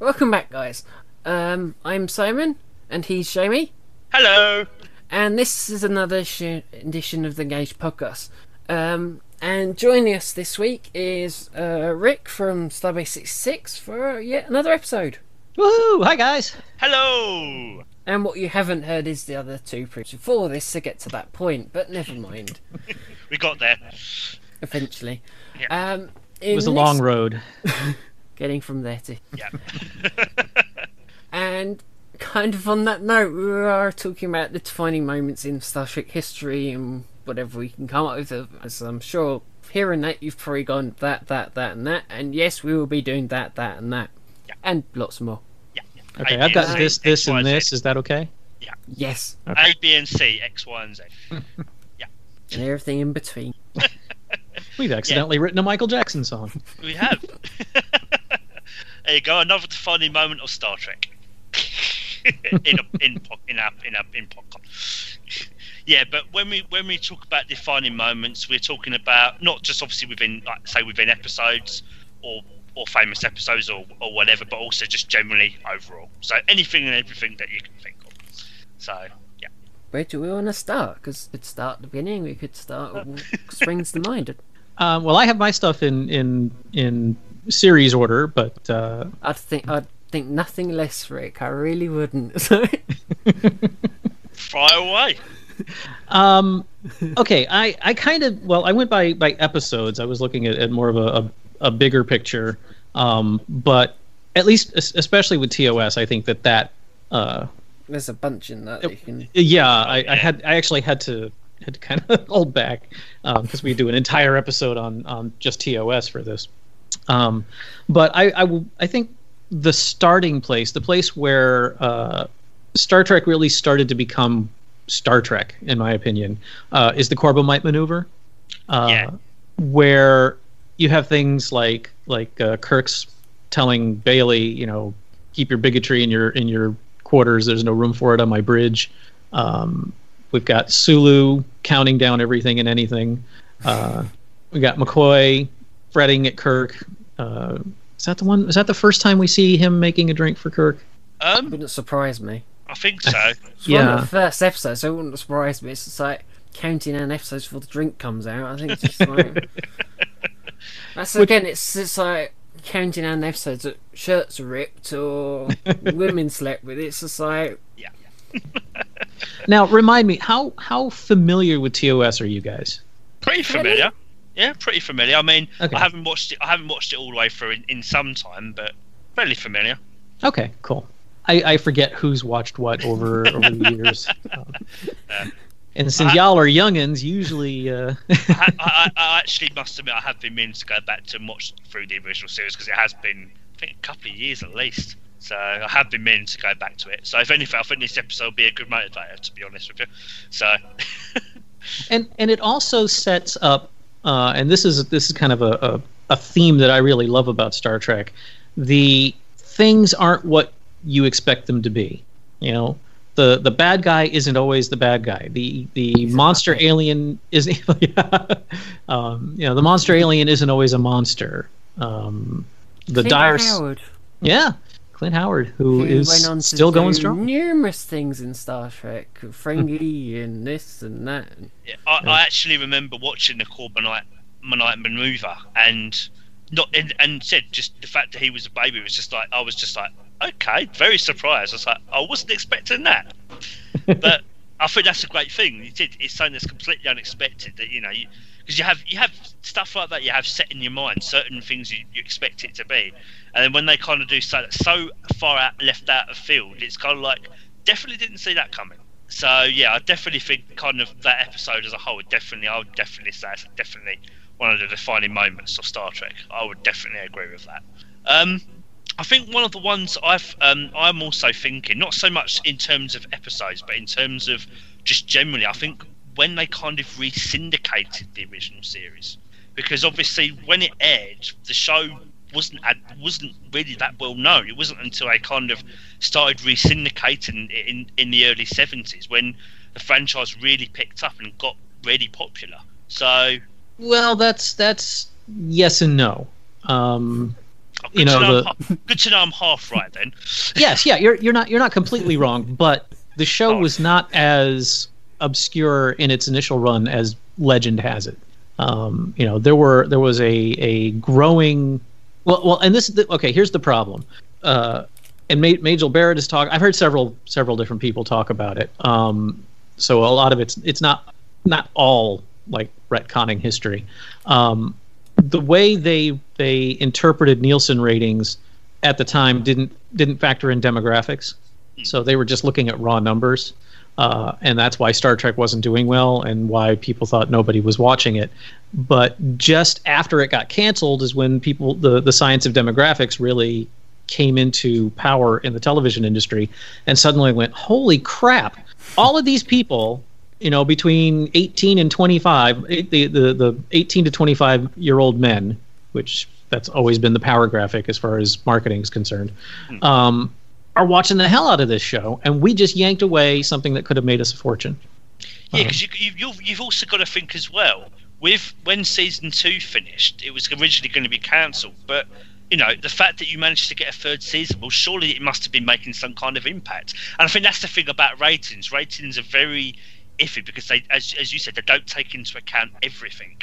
Welcome back, guys. Um, I'm Simon, and he's Jamie, Hello. and this is another sh- edition of the Engage podcast. Um, and joining us this week is uh, Rick from Starbase 66 for yet another episode. Woohoo! Hi guys. Hello. And what you haven't heard is the other two previous before this to get to that point, but never mind. We got there. Eventually, Yeah. um, It was a long road. getting from there to Yeah. And kind of on that note, we are talking about the defining moments in Star Trek history and whatever we can come up with. As I'm sure hearing that, you've probably gone that, that, that, and that. And yes, we will be doing that, that, and that. Yeah. And lots more. yeah. Okay, I've got and this, this, X, Y, and Z. this. Is that okay? Yeah. Yes. A, B, and C, X, Y, and Z. Yeah. And everything in between. We've accidentally written a Michael Jackson song. We have. There you go. Another defining moment of Star Trek. in a, in po- in a, in a, in podcast. Yeah, but when we when we talk about defining moments, we're talking about not just obviously within like say within episodes or or famous episodes or, or whatever, but also just generally overall. So anything and everything that you can think of. So yeah. Where do we want to start? Because we could start at the beginning, we could start at what springs to mind. Um, well, I have my stuff in in in series order, but uh, I'd think I'd think nothing less, Rick. I really wouldn't. So, Fire away. um, okay. I I kind of well, I went by by episodes. I was looking at, at more of a, a a bigger picture, um, but at least especially with TOS, I think that that uh, there's a bunch in that. that you can. yeah, I, yeah. I had I actually had to had to kind of hold back because we do an entire episode on on just TOS for this. Um, but I I, think the starting place, the place where uh, Star Trek really started to become Star Trek, in my opinion, uh, is the Corbomite maneuver, uh, Yeah. where you have things like like uh, Kirk's telling Bailey, you know, keep your bigotry in your in your quarters. There's no room for it on my bridge. Um, we've got Sulu counting down everything and anything. Uh, we got McCoy fretting at Kirk. Uh, is that the one? Is that the first time we see him making a drink for Kirk? Um, Wouldn't surprise me. I think so. It's one of Yeah. the first episodes, so it wouldn't surprise me. It's just like counting down episodes before the drink comes out. I think it's just like that's again. It's it's like counting down episodes that shirts are ripped or women slept with. It's just like yeah. Now, remind me how how familiar with TOS are you guys? Pretty familiar. Yeah, pretty familiar. I mean, Okay. I haven't watched it. I haven't watched it all the way through in, in some time, but fairly familiar. Okay, cool. I, I forget who's watched what over over the years. Um, and since I- y'all are youngins, usually uh, I, I, I actually must admit I have been meaning to go back to watch through the original series because it has been, I think, a couple of years at least. So I have been meaning to go back to it. So if anything, I think this episode will be a good motivator, to be honest with you. So and and it also sets up uh, and this is this is kind of a, a, a theme that I really love about Star Trek. The things aren't what you expect them to be. You know, the the bad guy isn't always the bad guy. The the monster alien is yeah. um, you know the monster alien isn't always a monster. Um, the Clint dire Howard, yeah. Clint Howard, who who is went on to still going strong. Numerous things in Star Trek, Ferengi and this and that. yeah, I, I actually remember watching the Corbinite Manite maneuver and not and, and said just the fact that he was a baby was just like I was just like okay, very surprised. I was like I wasn't expecting that. but I think that's a great thing. You did. It's something that's completely unexpected. That you know, because you, have you have stuff like that. You have set in your mind certain things you, you expect it to be, and then when they kind of do so so far out left out of field, it's kind of like definitely didn't see that coming. So yeah, I definitely think kind of that episode as a whole. Definitely, I would definitely say it's definitely one of the defining moments of Star Trek. I would definitely agree with that. Um, I think one of the ones I've um, I'm also thinking, not so much in terms of episodes, but in terms of just generally, I think when they kind of re-syndicated the original series, because obviously when it aired, the show wasn't wasn't really that well known. It wasn't until they kind of started re-syndicating it in in the early seventies when the franchise really picked up and got really popular. So Well, that's that's yes and no. Um, okay, you know, good, to know the I'm, good to know I'm half right then. yes, yeah, you're you're not you're not completely wrong, but the show Oh. was not as obscure in its initial run as legend has it. Um, you know, there were there was a a growing well well, and this okay. Here's the problem. Uh, and Ma- Majel Barrett is talked. I've heard several several different people talk about it. Um, so a lot of it's it's not not all like retconning history. Um, the way they they interpreted Nielsen ratings at the time didn't didn't factor in demographics, so they were just looking at raw numbers, uh, and that's why Star Trek wasn't doing well and why people thought nobody was watching it. But just after it got canceled is when people the the science of demographics really came into power in the television industry, and suddenly went, holy crap! All of these people you know, between 18 and 25, the, the, the 18 to 25 year old men, which that's always been the power graphic as far as marketing is concerned, um, are watching the hell out of this show. And we just yanked away something that could have made us a fortune. Yeah, because you, you, you've, you've also got to think as well. With when season two finished, it was originally going to be cancelled, but you know the fact that you managed to get a third season, well, surely it must have been making some kind of impact. And I think that's the thing about ratings. Ratings are very iffy because they, as as you said, they don't take into account everything,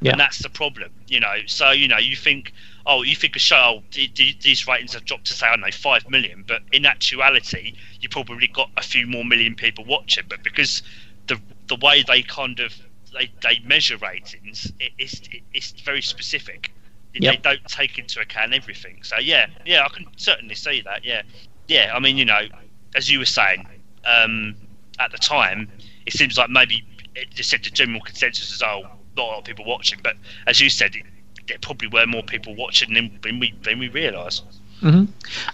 Yeah. and that's the problem. You know, so you know you think. Oh, you think a show? Oh, these ratings have dropped to say I don't know five million, but in actuality, you probably got a few more million people watching. But because the the way they kind of they, they measure ratings it, it's it, it's very specific Yep. they don't take into account everything so yeah yeah i can certainly see that yeah yeah i mean you know as you were saying um at the time it seems like maybe it just said the general consensus is oh not a lot of people watching but as you said it, there probably were more people watching than, than we than we realize hmm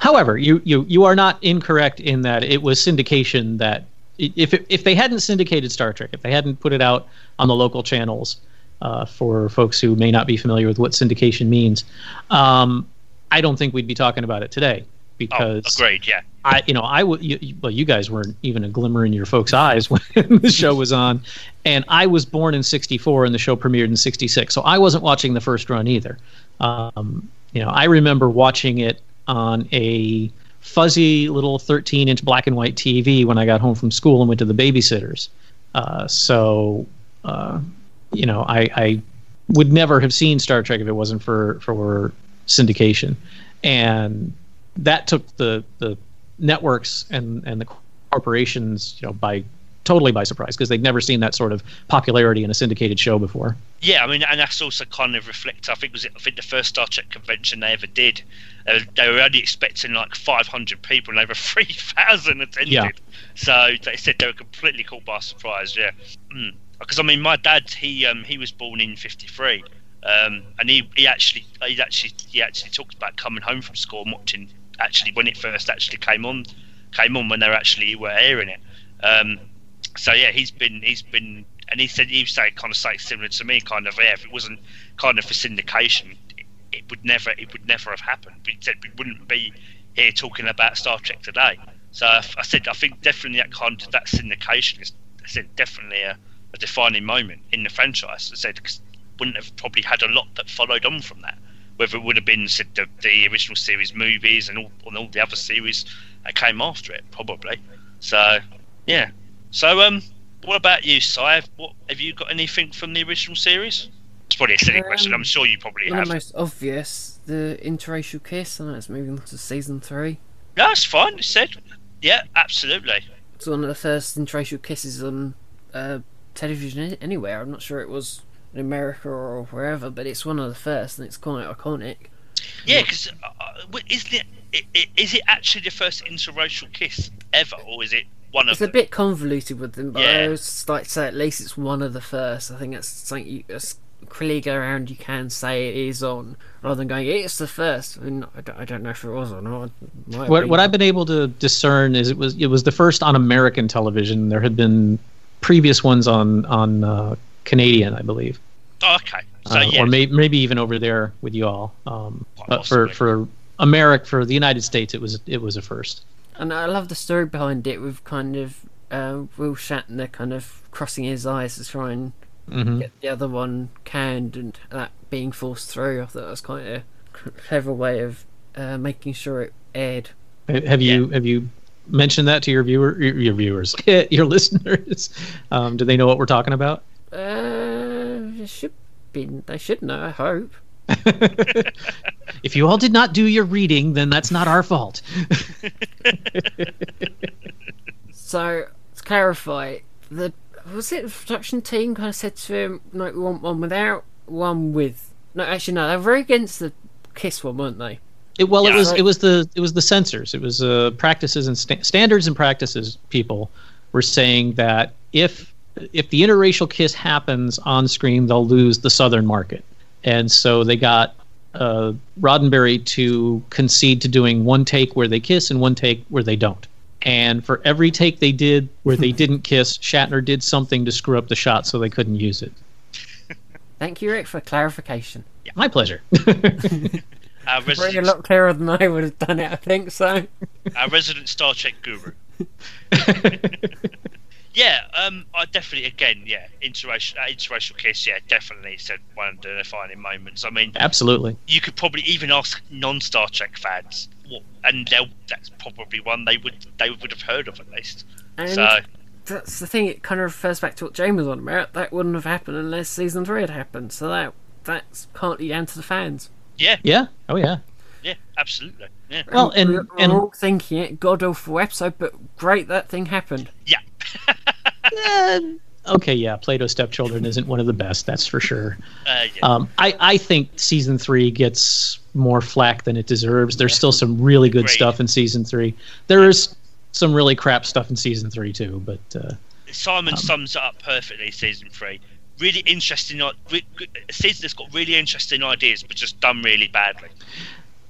However, you, you you are not incorrect in that it was syndication that if if they hadn't syndicated Star Trek, if they hadn't put it out on the local channels, uh, for folks who may not be familiar with what syndication means, um, I don't think we'd be talking about it today oh because agreed yeah I, you know, I would. Well, you guys weren't even a glimmer in your folks' eyes when the show was on, and I was born in '64 and the show premiered in '66, so I wasn't watching the first run either. Um, you know, I remember watching it on a fuzzy little 13-inch black and white TV when I got home from school and went to the babysitters. Uh, so, uh, you know, I, I would never have seen Star Trek if it wasn't for for syndication, and that took the the networks and and the corporations, you know, by totally by surprise because they'd never seen that sort of popularity in a syndicated show before. Yeah, I mean, and that's also kind of reflect. I think was it. I think the first Star Trek convention they ever did, uh, they were only expecting like 500 people, and over 3,000 attended. Yeah. So they said they were completely caught by surprise. Yeah, because I mean, my dad, he um, he was born in '53, um, and he, he actually he actually he actually talked about coming home from school and watching actually when it first actually came on came on when they actually were airing it. Um, so yeah, he's been he's been and he said he was saying kind of something similar to me, kind of yeah, if it wasn't kind of for syndication, it, it would never it would never have happened. He said we wouldn't be here talking about Star Trek today. So I, I said I think definitely that kind of that syndication is I said definitely a, a defining moment in the franchise. I said wouldn't have probably had a lot that followed on from that. Whether it would have been said the, the original series movies and all, and all the other series that came after it, probably. So yeah. So um, what about you, Si? What have you got anything from the original series? It's probably a silly Um, question. I'm sure you probably have. the most obvious, the interracial kiss. and it's moving on to season three. No, it's fine. It's said. Yeah, absolutely. It's one of the first interracial kisses on uh, television anywhere. I'm not sure it was in America or wherever, but it's one of the first, and it's quite iconic. Yeah, because uh, isn't it, i- i- it actually the first interracial kiss ever, or is it one of the It's a bit convoluted with them, but Yeah. I always like to say at least it's one of the first. I think that's something you as clearly go around you can say it is on, rather than going it's the first. I mean, I don't, I don't know if it was or not. It might have What been. what I've been able to discern is it was it was the first on American television. There had been previous ones on on uh, Canadian, I believe, Oh, okay. So uh, yeah, or may, maybe even over there with you all. Um, but for for America, for the United States, it was it was a first. And I love the story behind it with kind of uh, Will Shatner kind of crossing his eyes to try and hmm get the other one canned and that being forced through. I thought that was quite a clever way of uh, making sure it aired. Have you have you mentioned that to your viewer your, your viewers your listeners? Um, do they know what we're talking about? Uh, should be. They should know. I hope. if you all did not do your reading, then that's not our fault. so to clarify, the was it the production team kind of said to him, "No, we want one without, one with." No, actually, no. They were very against the kiss one, weren't they? It, well, yeah. it was it was the it was the censors. It was uh, practices and sta- standards and practices. People were saying that if if the interracial kiss happens on screen, they'll lose the southern market, and so they got uh, Roddenberry to concede to doing one take where they kiss and one take where they don't. And for every take they did where they didn't kiss, Shatner did something to screw up the shot so they couldn't use it. Thank you, Rick, for clarification. Yeah. My pleasure. Our resident... a lot clearer than I would have done it, I think so. Our resident Star Trek guru. yeah, um, I definitely, again, yeah, interracial, uh, interracial kiss, yeah, definitely said one of the defining moments. I mean, absolutely. You could probably even ask non-Star Trek fans, what, and that's probably one they would they would have heard of at least. And so that's the thing; it kind of refers back to what James was on about. That wouldn't have happened unless season three had happened. So that that's partly down to the fans. Yeah. Yeah. Oh yeah. Yeah, absolutely. Yeah. Well, and we're, and we're all thinking it god awful episode, but great that thing happened. Yeah. yeah. Okay, yeah, Plato's Stepchildren isn't one of the best, that's for sure. Uh, yeah. um, I, I think season three gets more flack than it deserves. There's still some really good Great. stuff in season three. There is some really crap stuff in season three too, but uh, Simon sums it up perfectly. Season three, really interesting. Re- season that's got really interesting ideas, but just done really badly.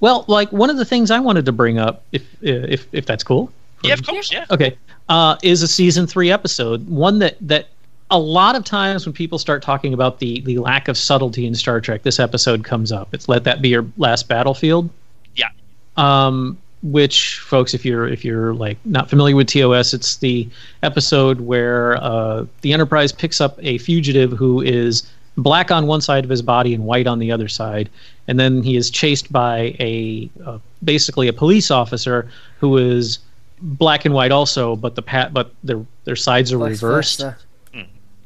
Well, like one of the things I wanted to bring up, if if if that's cool. Yeah, of course. Yeah. Okay, uh, is a season three episode, one that that a lot of times when people start talking about the the lack of subtlety in Star Trek, this episode comes up. It's let that be your last battlefield. Yeah. Um, which folks, if you're if you're like not familiar with TOS, it's the episode where uh, the Enterprise picks up a fugitive who is black on one side of his body and white on the other side, and then he is chased by a uh, basically a police officer who is black and white also, but the pat but their their sides are Vice reversed versa.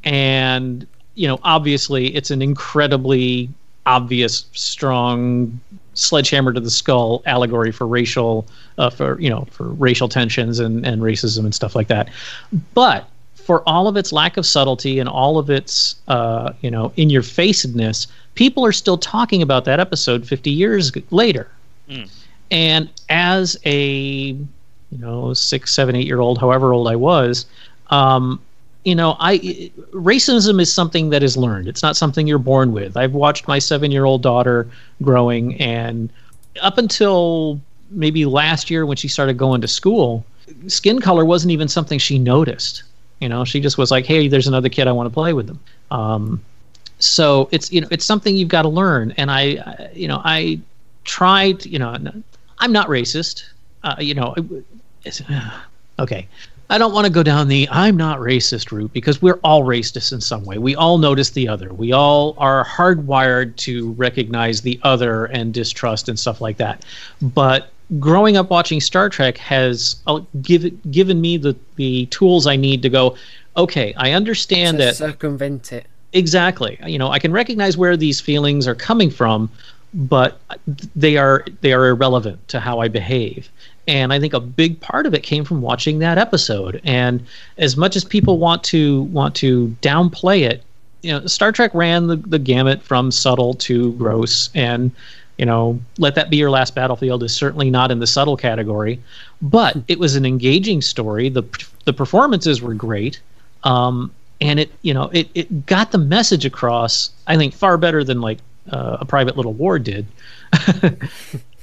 and you know obviously it's an incredibly obvious strong sledgehammer to the skull allegory for racial uh, for you know for racial tensions and, and racism and stuff like that but for all of its lack of subtlety and all of its uh, you know in your facedness people are still talking about that episode 50 years later. Mm. and as a you know six seven eight year old however old i was um, you know i racism is something that is learned. It's not something you're born with. I've watched my seven year old daughter growing and up until maybe last year when she started going to school skin color wasn't even something she noticed. You know she just was like hey there's another kid i want to play with them. Um, so it's you know it's something you've got to learn and i you know i tried you know i'm not racist uh, you know okay I don't want to go down the I'm not racist route because we're all racist in some way. We all notice the other. We all are hardwired to recognize the other and distrust and stuff like that. But growing up watching Star Trek has uh, given given me the, the tools I need to go, okay, I understand that circumvent it. Exactly. You know i can recognize where these feelings are coming from but they are they are irrelevant to how i behave. And i think a big part of it came from watching that episode. And as much as people want to want to downplay it you know star trek ran the, the gamut from subtle to gross. And you know let that be your last battlefield is certainly not in the subtle category but it was an engaging story. The the performances were great. Um, and it you know it, it got the message across i think far better than like uh, a private little war did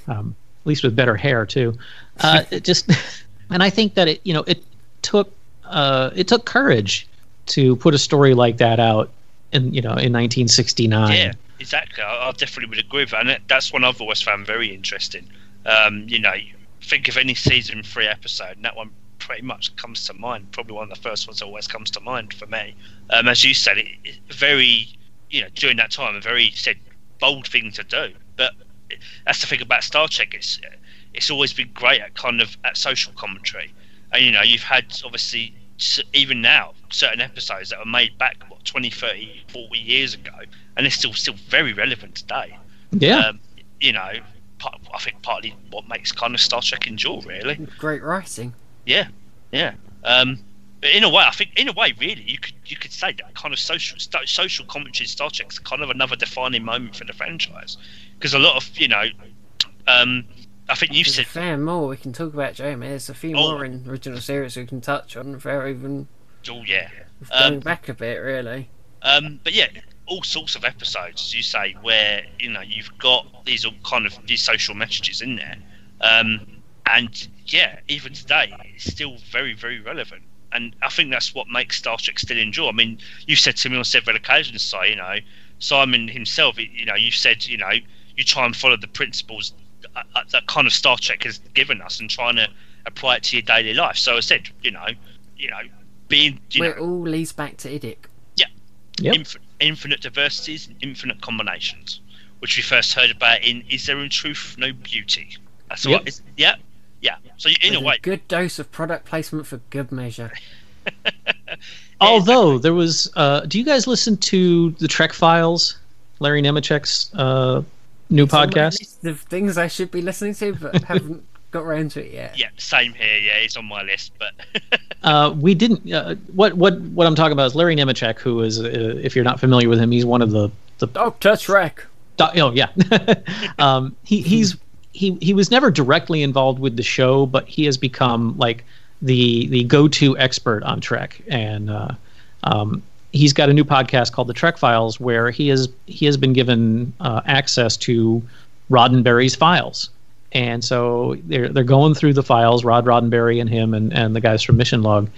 um, at least with better hair too uh, just and i think that it you know it took uh, it took courage to put a story like that out in you know in 1969 Yeah, exactly. I, I definitely would agree with that. And that's one I've always found very interesting. Um, you know, think of any season three episode, and that one pretty much comes to mind. Probably one of the first ones that always comes to mind for me. Um, as you said, it, it very, you know, during that time, a very said bold thing to do, but that's the thing about Star Trek. It's it's always been great at kind of at social commentary, and you know you've had obviously even now certain episodes that were made back what 20 30 40 years ago and they're still still very relevant today Yeah. um, you know i think partly what makes kind of star trek endure really Great writing. Yeah yeah um, but in a way i think in a way really you could you could say that kind of social st- social commentary in star trek's kind of another defining moment for the franchise because a lot of you know um, i think you've There's a said fair more we can talk about, Jamie. There's a few Oh. more in original series we can touch on without even oh yeah going Um, back a bit, really. Um, but yeah, all sorts of episodes, as you say, where you know you've got these all kind of these social messages in there, um, and yeah, even today it's still very very relevant. And I think that's what makes Star Trek still endure. I mean, you said to me on several occasions, so you know, Simon himself, you know, you said you know you try and follow the principles uh, uh, that kind of Star Trek has given us and trying to apply it to your daily life. So I said, you know, you know, being you Where it all leads back to Idic. Yep. Inf- infinite diversities and infinite combinations, which we first heard about in "Is There in Truth No Beauty?" That's Yep. what. Is, yeah, yeah. So in With a way, good dose of product placement for good measure. Although there was, uh, do you guys listen to the Trek Files, Larry Nemecek's uh, new It's podcast? The things I should be listening to, but haven't got around to it yet. yeah, same here. Yeah, it's on my list, but Uh, we didn't. Uh, what what what I'm talking about is Larry Nemecek, who is, uh, if you're not familiar with him, he's one of the the Doctor Trek. Do- Oh yeah, um, he he's he he was never directly involved with the show, but he has become like the the go to expert on Trek, and uh, um, he's got a new podcast called the Trek Files, where he has he has been given uh, access to Roddenberry's files, and so they're they're going through the files, Rod Roddenberry and him and and the guys from Mission Log,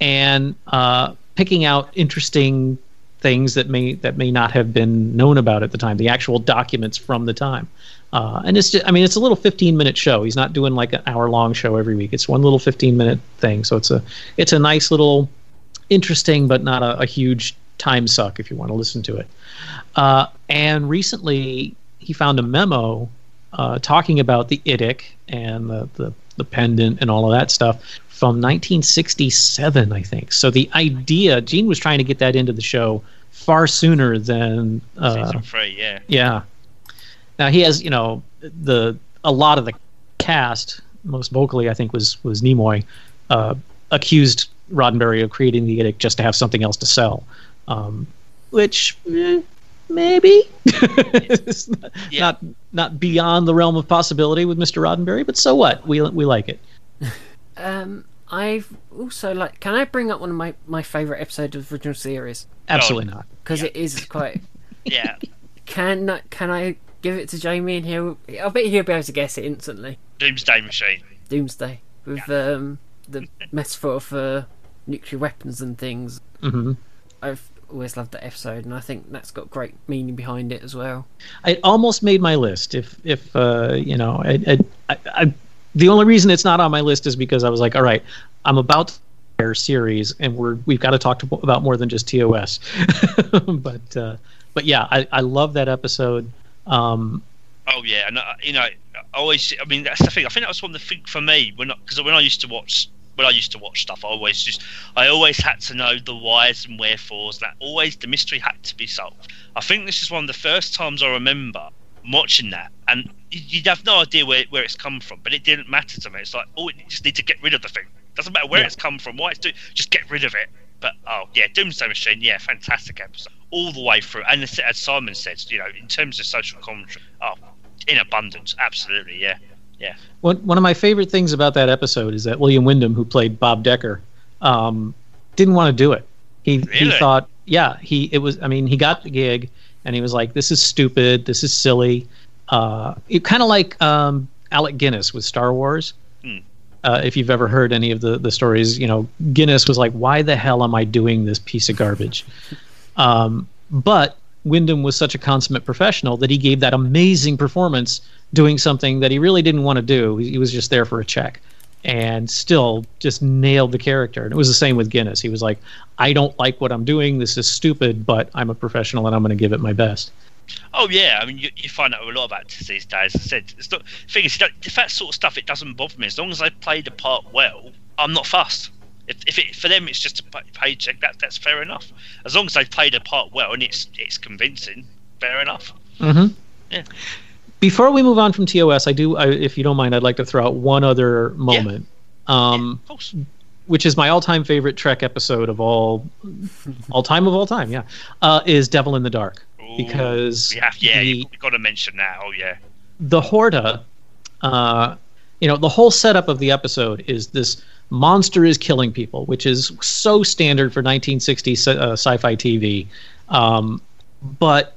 and uh, picking out interesting things that may that may not have been known about at the time, the actual documents from the time. Uh, and it's just, I mean, it's a little 15 minute show. He's not doing like an hour long show every week. It's one little 15 minute thing. So it's a it's a nice little interesting, but not a, a huge time suck if you want to listen to it. Uh, and recently, he found a memo uh, talking about the Idic and the, the the pendant and all of that stuff from 1967, I think. So the idea, Gene was trying to get that into the show far sooner than uh, season three. Yeah, yeah. Now he has, you know, the a lot of the cast, most vocally, I think, was was Nimoy, uh, accused Roddenberry of creating the Idic just to have something else to sell, um, which eh, maybe it's not, Yeah. not not beyond the realm of possibility with Mr. Roddenberry, but so what? We we like it. Um, I've also like. Can I bring up one of my my favorite episodes of original series? Absolutely not. Because it is quite. yeah. Can can I give it to Jamie and he'll? I bet he'll be able to guess it instantly. Doomsday Machine. Doomsday with um the metaphor for nuclear weapons and things. hmm I've always loved that episode, and I think that's got great meaning behind it as well. It almost made my list. If if uh, you know, I, I, I, I, the only reason it's not on my list is because I was like, all right, I'm about to our series, and we're we've got to talk to, about more than just TOS. but uh, but yeah, I, I love that episode. Um, Oh yeah, and uh, you know, I always. I mean, that's the thing. I think that was one of the thing for me when because when I used to watch when I used to watch stuff, I always just I always had to know the whys and wherefores. That always the mystery had to be solved. I think this is one of the first times I remember watching that, and you- you'd have no idea where where it's come from, but it didn't matter to me. It's like, oh, you just need to get rid of the thing. Doesn't matter where Yeah. it's come from, why it's doing. Just get rid of it. But oh yeah, Doomsday Machine, yeah, fantastic episode all the way through. And as Simon says, you know, in terms of social commentary, oh, in abundance, absolutely, yeah, yeah. One one of my favorite things about that episode is that William Windom, who played Bob Decker, um, didn't want to do it. He he thought, yeah, he it was. I mean, he got the gig, and he was like, "This is stupid. This is silly." Uh, it kind of like um, Alec Guinness with Star Wars. Hmm. Uh, if you've ever heard any of the the stories, you know, Guinness was like, "Why the hell am I doing this piece of garbage?" um, but Windom was such a consummate professional that he gave that amazing performance doing something that he really didn't want to do. He he was just there for a check and still just nailed the character. And it was the same with Guinness. He was like, I don't like what I'm doing. This is stupid, but I'm a professional and I'm going to give it my best. Oh yeah, I mean you, you find out a lot of actors these days. As I said, it's not, the thing is, if that sort of stuff it doesn't bother me as long as they play the part well. I'm not fussed. If, if it, for them it's just a paycheck, that that's fair enough. As long as they play the part well and it's it's convincing, fair enough. Mm-hmm. Yeah. Before we move on from TOS, I do, I, if you don't mind, I'd like to throw out one other moment. Yeah. Um, course. which is my all-time favorite Trek episode of all, all time of all time. Yeah, uh, is Devil in the Dark Ooh, because we have, yeah, the, you've got to mention that. Oh yeah. the Horta, uh, you know, the whole setup of the episode is this monster is killing people, which is so standard for 1960s uh, sci-fi TV. Um, but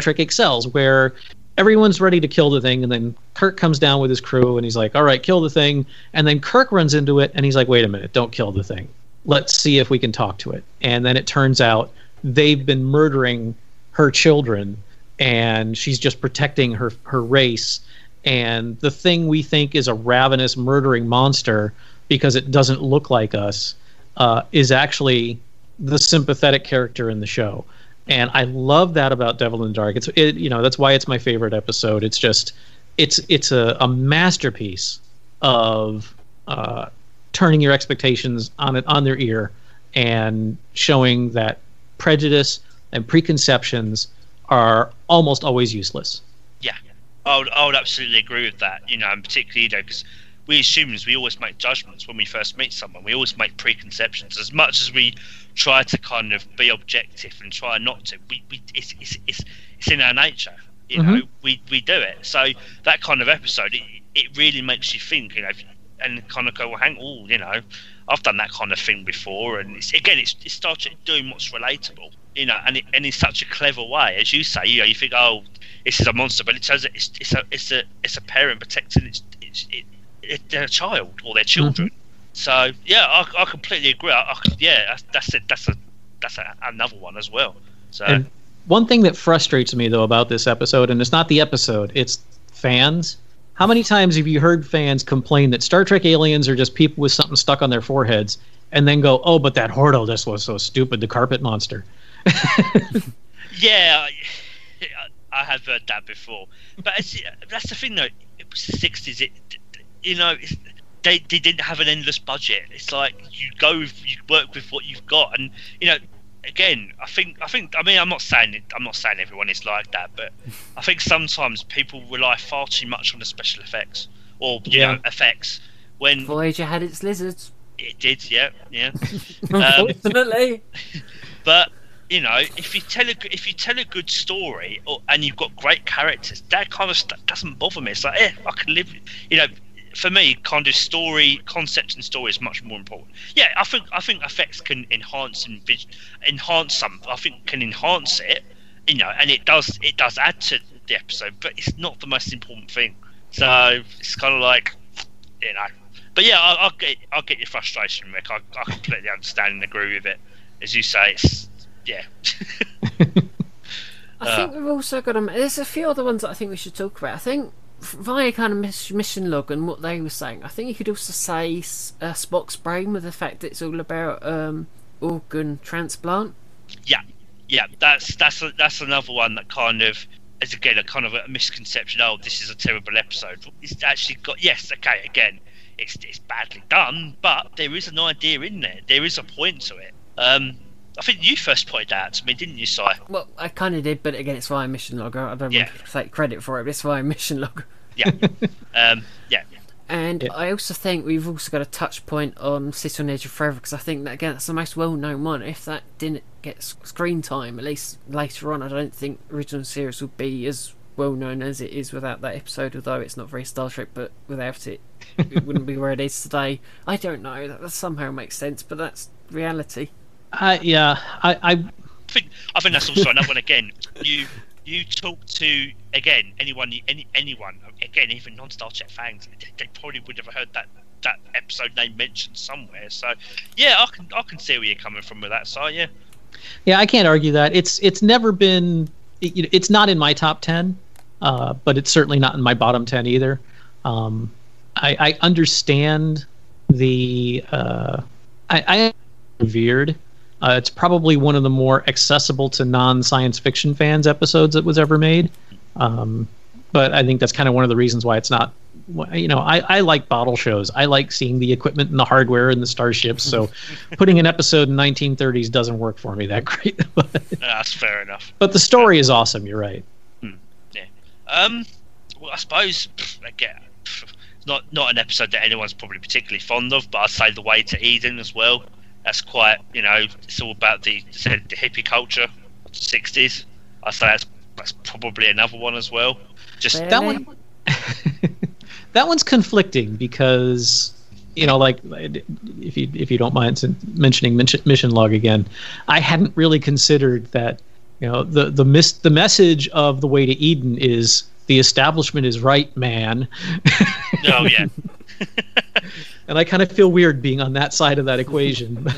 Trek excels where everyone's ready to kill the thing, and then Kirk comes down with his crew, and he's like, "All right, kill the thing." And then Kirk runs into it, and he's like, "Wait a minute, don't kill the thing. Let's see if we can talk to it." And then it turns out they've been murdering her children, and she's just protecting her her race. And the thing we think is a ravenous, murdering monster because it doesn't look like us uh, is actually the sympathetic character in the show and I love that about Devil in the Dark. It's it, you know that's why it's my favorite episode. It's just it's it's a, a masterpiece of uh, turning your expectations on it on their ear and showing that prejudice and preconceptions are almost always useless. Yeah, I would, I would absolutely agree with that. You know, and particularly you know because we as humans we always make judgments when we first meet someone. We always make preconceptions as much as we try to kind of be objective and try not to. We, we it's, it's, it's, it's in our nature, you Mm-hmm. know. We we do it. So that kind of episode, it, it really makes you think, you know, and kind of go, well, hang, oh, you know, I've done that kind of thing before, and it's, again, it's it starts doing what's relatable, you know, and it, and in such a clever way, as you say, you know, you think, oh, this is a monster, but it turns out it's, it's a it's a it's a parent protecting its, its it, it, their child or their children. Mm-hmm. So yeah, I, I completely agree. I, I, yeah, that's, that's it. That's a that's a, another one as well. So And one thing that frustrates me though about this episode, and it's not the episode, it's fans. How many times have you heard fans complain that Star Trek aliens are just people with something stuck on their foreheads, and then go, "Oh, but that Horta just was so stupid, the carpet monster." yeah, I, I have heard that before. But it's, that's the thing though. It was the sixties. It you know. It's, they, they didn't have an endless budget. It's like you go, with, you work with what you've got, and you know, again, I think I think I mean I'm not saying it, I'm not saying everyone is like that, but I think sometimes people rely far too much on the special effects or you Yeah. know effects when Voyager had its lizards. it did, yeah, yeah. Um, Unfortunately. But you know, if you tell a if you tell a good story or, and you've got great characters, that kind of stuff doesn't bother me. It's like, eh, I can live. You know, for me, kind of story, concept, and story is much more important. Yeah, I think I think effects can enhance and enhance some. I think can enhance it. You know, and it does it does add to the episode, but it's not the most important thing. So it's kind of like, you know. But yeah, I, I'll get I'll get your frustration, Rick. I, I completely understand and agree with it. As you say, it's yeah. I Uh, think we've also got to. There's a few other ones that I think we should talk about. I think via kind of mission log and what they were saying, I think you could also say uh, Spock's brain with the fact that it's all about um, organ transplant. Yeah, yeah, that's that's a, that's another one that kind of is again a kind of a misconception. Oh, this is a terrible episode. It's actually got yes, okay, again, it's it's badly done, but there is an idea in there. There is a point to it. Um, I think you first pointed that out to me, didn't you, Si? Well, I kind of did, but again, it's via mission log. I don't Yeah. want to take credit for it, but it's via mission log. Yeah, um, yeah, And Yeah. I also think we've also got a touch point on City on Edge of Forever because I think that again that's the most well-known one. If that didn't get screen time, at least later on, I don't think original series would be as well known as it is without that episode. Although it's not very Star Trek, but without it, it wouldn't be where it is today. I don't know. That, that somehow makes sense, but that's reality. I yeah, I, I I think I think that's also another one. Again, you you talk to again anyone any anyone again even non Star Trek fans, they, they probably would have heard that that episode name mentioned somewhere. So yeah, I can I can see where you're coming from with that. So yeah, Yeah, I can't argue that. It's it's never been. It, it's not in my top ten, uh, but it's certainly not in my bottom ten either. Um, I, I understand the. Uh, I, I revered, Uh, it's probably one of the more accessible to non-science fiction fans episodes that was ever made. Um, but I think that's kind of one of the reasons why it's not. You know, I, I like bottle shows. I like seeing the equipment and the hardware and the starships. So, putting an episode in 1930s doesn't work for me that great. but, That's fair enough. but the story is awesome. You're right. Yeah. Um, well, I suppose pff, again, pff, not not an episode that anyone's probably particularly fond of, but I'd say the way to Eden as well. That's quite, you know, it's all about the the hippie culture, '60s. I say that's that's probably another one as well. Just Fair. that one that one's conflicting because you know like if you if you don't mind mentioning mission, mission log again i hadn't really considered that you know the the mis- the message of the way to eden is the establishment is right man oh yeah, and i kind of feel weird being on that side of that equation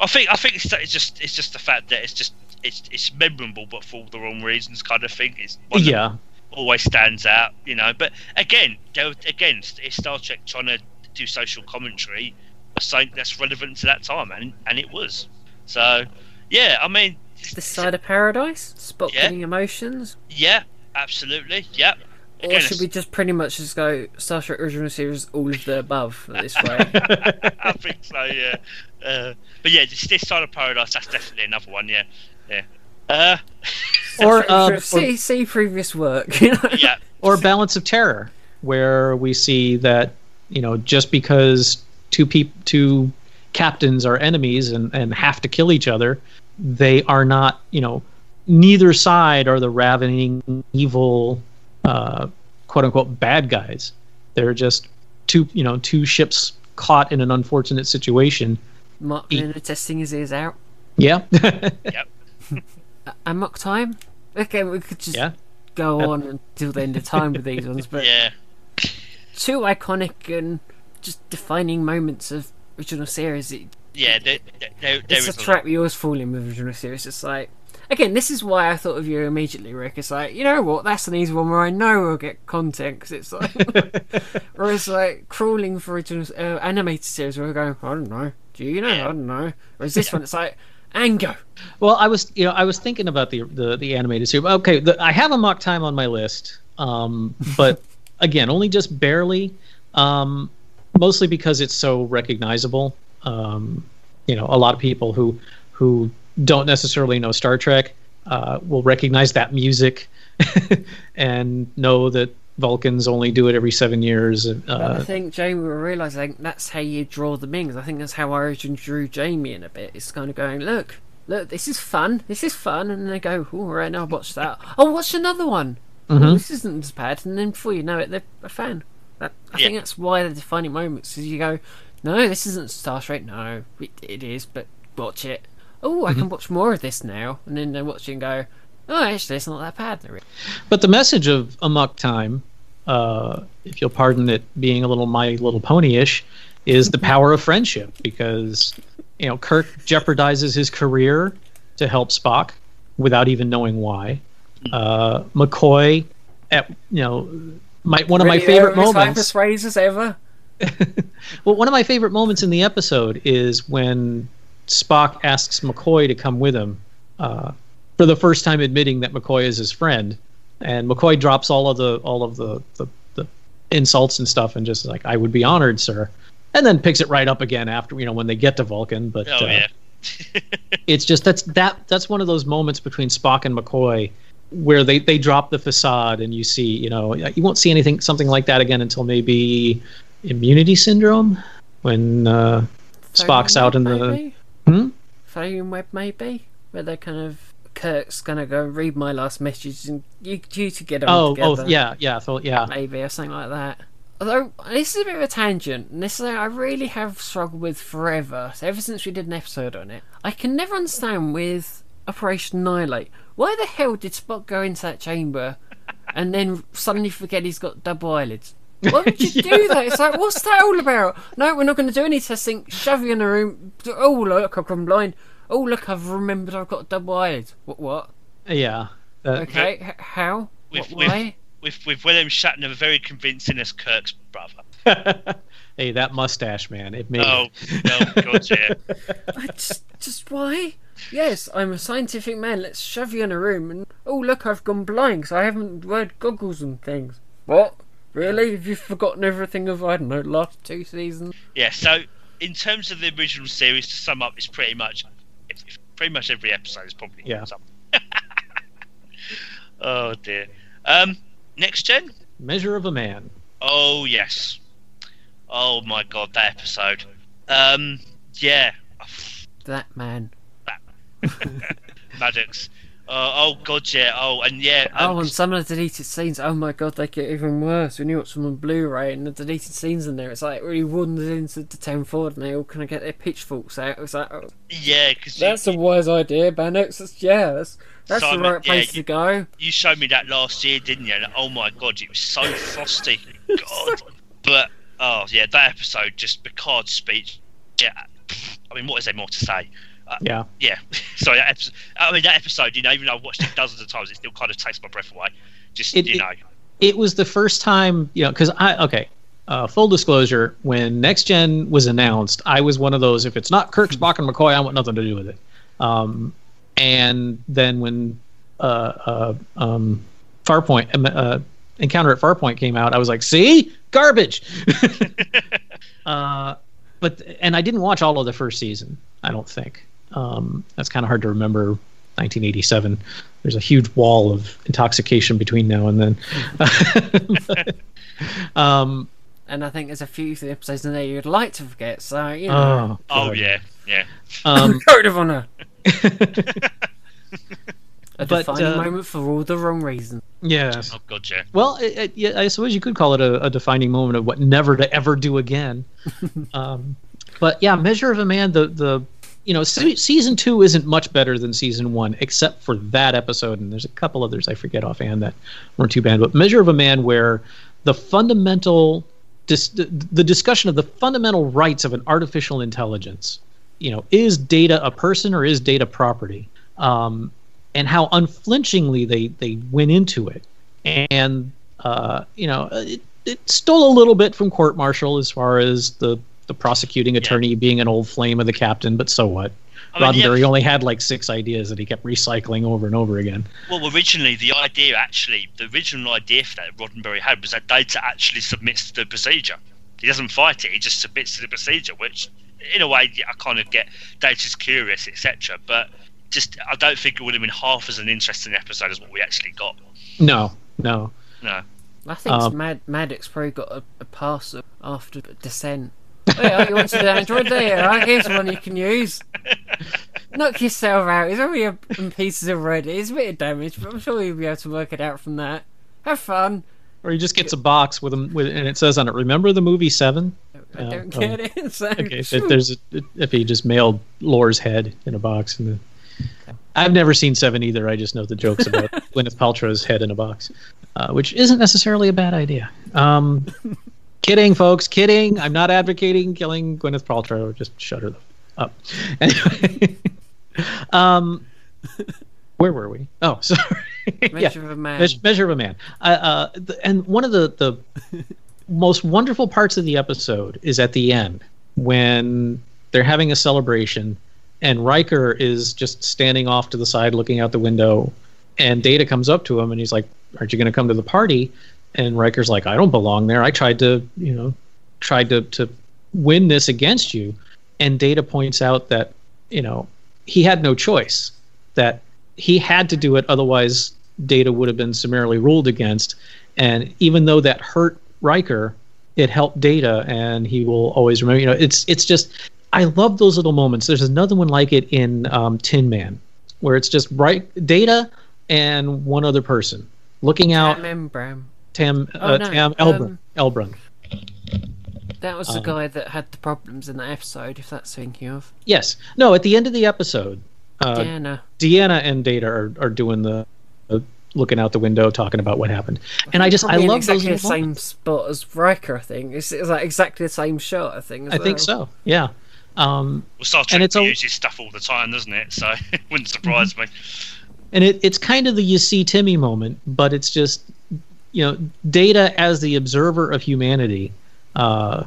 I think I think it's, it's just it's just the fact that it's just it's it's memorable, but for all the wrong reasons, kind of thing. It's one yeah always stands out, you know. But again, there, again, it's Star Trek trying to do social commentary, something that's relevant to that time, and and it was. So, yeah, I mean, This side of paradise? Spot Yeah. emotions? yeah, absolutely, yeah. Or Again, should it's- we just pretty much just go Star Trek original series, all of the above this way? I think so, yeah. Uh, but yeah, this, this side of paradise, that's definitely another one, yeah, yeah. Uh, or or, see, see previous work. You know? yeah, or balance of terror where we see that you know just because two peop- two captains are enemies and, and have to kill each other they are not you know neither side are the ravening evil uh, quote unquote bad guys they're just two you know two ships caught in an unfortunate situation Mark Miller testing his ears out. yeah Amok time? Okay, we could just yeah go on until the end of time with these ones, but yeah, two iconic and just defining moments of original series. It, yeah. There, there, there, there it's a is a trap we always fall in with original series. It's like, again, this is why I thought of you immediately, Rick. It's like, you know what? That's an easy one where I know we'll get content because it's like, or it's like crawling for original uh, animated series where we're going, I don't know. Do you know? I don't know. Whereas this one, it's like, and go. Well, I was, you know, I was thinking about the the, the animated series. Okay, the, I have Amok time on my list, um, but again, only just barely. Um, mostly because it's so recognizable. Um, you know, a lot of people who who don't necessarily know Star Trek uh, will recognize that music and know that Vulcans only do it every seven years. But I Uh, think Jamie will realise I think that's how you draw the Mings. I think that's how Origin drew Jamie in a bit. It's kind of going, look, look, this is fun, this is fun, and they go, all right, now watch that. Oh, watch another one. Oh, Mhm. this isn't as bad, and then before you know it, they're a fan. That, I Yeah. think that's why the defining moments is you go, no, this isn't Star Trek. No, it, it is, but watch it. Oh, I can watch more of this now, and then they watch it and go, oh, actually, it's not that bad. But the message of Amok Time, uh, if you'll pardon it being a little My Little Pony-ish, is the power of friendship because you know Kirk jeopardizes his career to help Spock without even knowing why. Uh, McCoy, at you know, my one of my favorite as moments. hyper phrases ever. Well, one of my favorite moments in the episode is when Spock asks McCoy to come with him uh, for the first time, admitting that McCoy is his friend, and McCoy drops all of the all of the, the, the insults and stuff, and just like, "I would be honored, sir," and then picks it right up again after you know when they get to Vulcan. But Oh uh, yeah, it's just that's that that's one of those moments between Spock and McCoy where they they drop the facade and you see you know you won't see anything something like that again until maybe immunity syndrome when uh, Spock's out in the Maybe? Hmm? Tholian Web maybe, where they're kind of Kirk's gonna go read my last message and you you to get them oh together. oh yeah yeah so, yeah maybe or something like that. Although this is a bit of a tangent, and this is something I really have struggled with forever. So ever since we did an episode on it, I can never understand with Operation Annihilate why the hell did Spock go into that chamber and then suddenly forget he's got double eyelids. Why would you do that? It's like, what's that all about? No, we're not going to do any testing. Shove you in a room. Oh, look, I've gone blind. Oh, look, I've remembered I've got double eyelids. What? What? yeah Uh, Okay, h- how? With- What, with- why? with with William Shatner very convincing as Kirk's brother. Hey, that mustache, man. It made. Oh, oh God, yeah. I just, just why? Yes, I'm a scientific man. Let's shove you in a room and oh look, I've gone blind because I haven't wear goggles and things. What? Really? Have you forgotten everything of I don't know last two seasons? Yeah. So, in terms of the original series, to sum up, it's pretty much, pretty much every episode is probably Yeah. something. oh dear. Um, next gen. Measure of a Man. Oh yes. Oh my god, that episode. Um, yeah. That man. That. Maddox. Uh, oh god, yeah. Oh, and yeah. Um, Oh, and some of the deleted scenes. Oh my god, they get even worse. When you watch them on Blu-ray and the deleted scenes in there, it's like really wanders into the town forward and they all kind of get their pitchforks out. It's like, oh, yeah, because that's a wise idea, Bannox. That's, yeah, that's that's Simon, the right yeah, place you- to go. you showed me that last year, didn't you? And, oh my god, it was so frosty. God. But oh yeah, that episode, just Picard's speech. Yeah. I mean, what is there more to say? Yeah. Yeah. Sorry, that episode, I mean that episode. You know, even though I've watched it dozens of times, it still kind of takes my breath away. Just It- you know. It was the first time, you know, because I okay. Uh, full disclosure: when Next Gen was announced, I was one of those. If it's not Kirk, Spock, and McCoy, I want nothing to do with it. Um, and then when uh, uh, um, Farpoint um, uh, Encounter at Farpoint came out, I was like, "See, garbage." uh, but and I didn't watch all of the first season. I don't think. Um, that's kind of hard to remember. 1987. There's a huge wall of intoxication between now and then. But, um, And I think there's a few episodes in there you'd like to forget. So you know, oh, Oh yeah, yeah. Um, code of honor. A But, defining uh, moment for all the wrong reasons. yes. Oh god, yeah. Well, it, it, yeah, I suppose you could call it a, a defining moment of what never to ever do again. um, but yeah, Measure of a Man. The the you know se- season two isn't much better than season one, except for that episode, and there's a couple others I forget offhand that weren't too bad. But Measure of a Man, where the fundamental dis- the, discussion of the fundamental rights of an artificial intelligence. You know, is data a person or is data property? Um, and how unflinchingly they they went into it and uh, you know it, it stole a little bit from court martial as far as the the prosecuting attorney being an old flame of the captain but so what I mean, yeah, Roddenberry only had like six ideas that he kept recycling over and over again Well, originally the idea, actually, the original idea for that Roddenberry had was that Data actually submits to the procedure. He doesn't fight it; he just submits to the procedure. Which, in a way, I kind of get. Data's curious, etc. But just, I don't think it would have been half as an interesting episode as what we actually got. no no No. I think Um, Mad Maddox probably got a, a pass after Descent. Hey, you want to Android there? Right? Here's one you can use. Knock yourself out. It's only a, in pieces already. It's a bit of damage, but I'm sure you'll be able to work it out from that. Have fun. or he just gets a box with him with and it says on it remember the movie seven I Uh, don't oh. get it. So, okay if there's a, if he just mailed Lore's head in a box and the, I've never seen Seven either. I just know the jokes about Gwyneth Paltrow's head in a box, uh, which isn't necessarily a bad idea. Um, kidding, folks. Kidding. I'm not advocating killing Gwyneth Paltrow. Just shut her up. Anyway, um, where were we? Oh, sorry. yeah. Measure of a man. Measure, measure of a man. Uh, uh, th- and one of the, the most wonderful parts of the episode is at the end when they're having a celebration and Riker is just standing off to the side looking out the window and Data comes up to him and he's like, Aren't you going to come to the party? And Riker's like, I don't belong there. I tried to, you know, tried to, to win this against you. And Data points out that, you know, he had no choice, that he had to do it, otherwise, Data would have been summarily ruled against. And even though that hurt Riker, it helped Data, and he will always remember. You know, it's it's just I love those little moments. There's another one like it in um, Tin Man, where it's just right Data and one other person looking out. Membran. Tam Oh, uh, no, Tam Elbrun. um, Elbrun. That was the Um, guy that had the problems in that episode, if that's thinking of. Yes. No. At the end of the episode, uh, Diana. Deanna and Data are, are doing the uh, looking out the window, talking about what happened. And I just I Probably in love exactly those the little same moments. spot as Riker, I think. It's, it's like exactly the same shot, I think. as I think so. Yeah. Um, Well, Star Trek it's a- uses stuff all the time, doesn't it? So it wouldn't surprise me. and it, it's kind of the you see Timmy moment, but it's just you know Data as the observer of humanity, uh,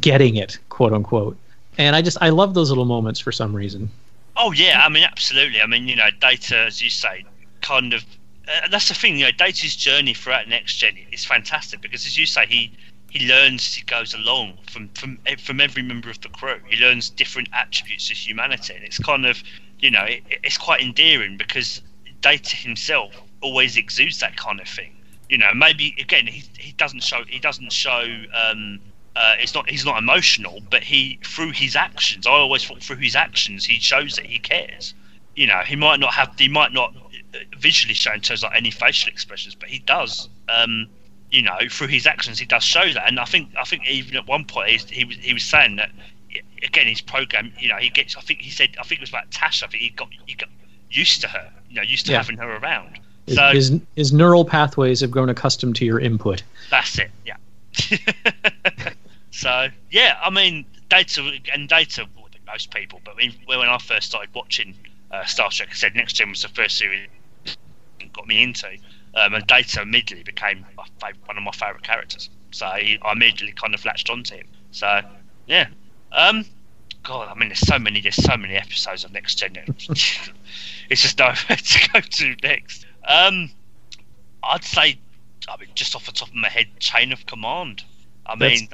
getting it, quote unquote. And I just I love those little moments for some reason. Oh yeah, I mean absolutely. I mean you know, data as you say, kind of. Uh, that's the thing, you know, Data's journey throughout next gen is fantastic because, as you say, he he learns he goes along from from from every member of the crew. He learns different attributes of humanity, and it's kind of you know it, it's quite endearing because Data himself always exudes that kind of thing. You know, maybe again he he doesn't show he doesn't show. Um, uh, it's not he's not emotional, but he through his actions. I always thought through his actions he shows that he cares. You know, he might not have he might not uh, visually show in terms of like any facial expressions, but he does. Um, you know, through his actions, he does show that. And I think I think even at one point he, he was he was saying that again his program. You know, he gets. I think he said. I think it was about Tash. I think he got he got used to her. You know, used to yeah. having her around. So his his neural pathways have grown accustomed to your input. That's it. Yeah. so yeah, I mean, data and data. Most people, but when, when I first started watching uh, Star Trek, I said Next Gen was the first series got me into. Um, and Data immediately became one of my favourite characters. So I immediately kind of latched onto him. So yeah, um, God, I mean, there's so many, there's so many episodes of Next Gen. it's just nowhere to go to next. Um, I'd say, I mean, just off the top of my head, Chain of Command. I That's mean,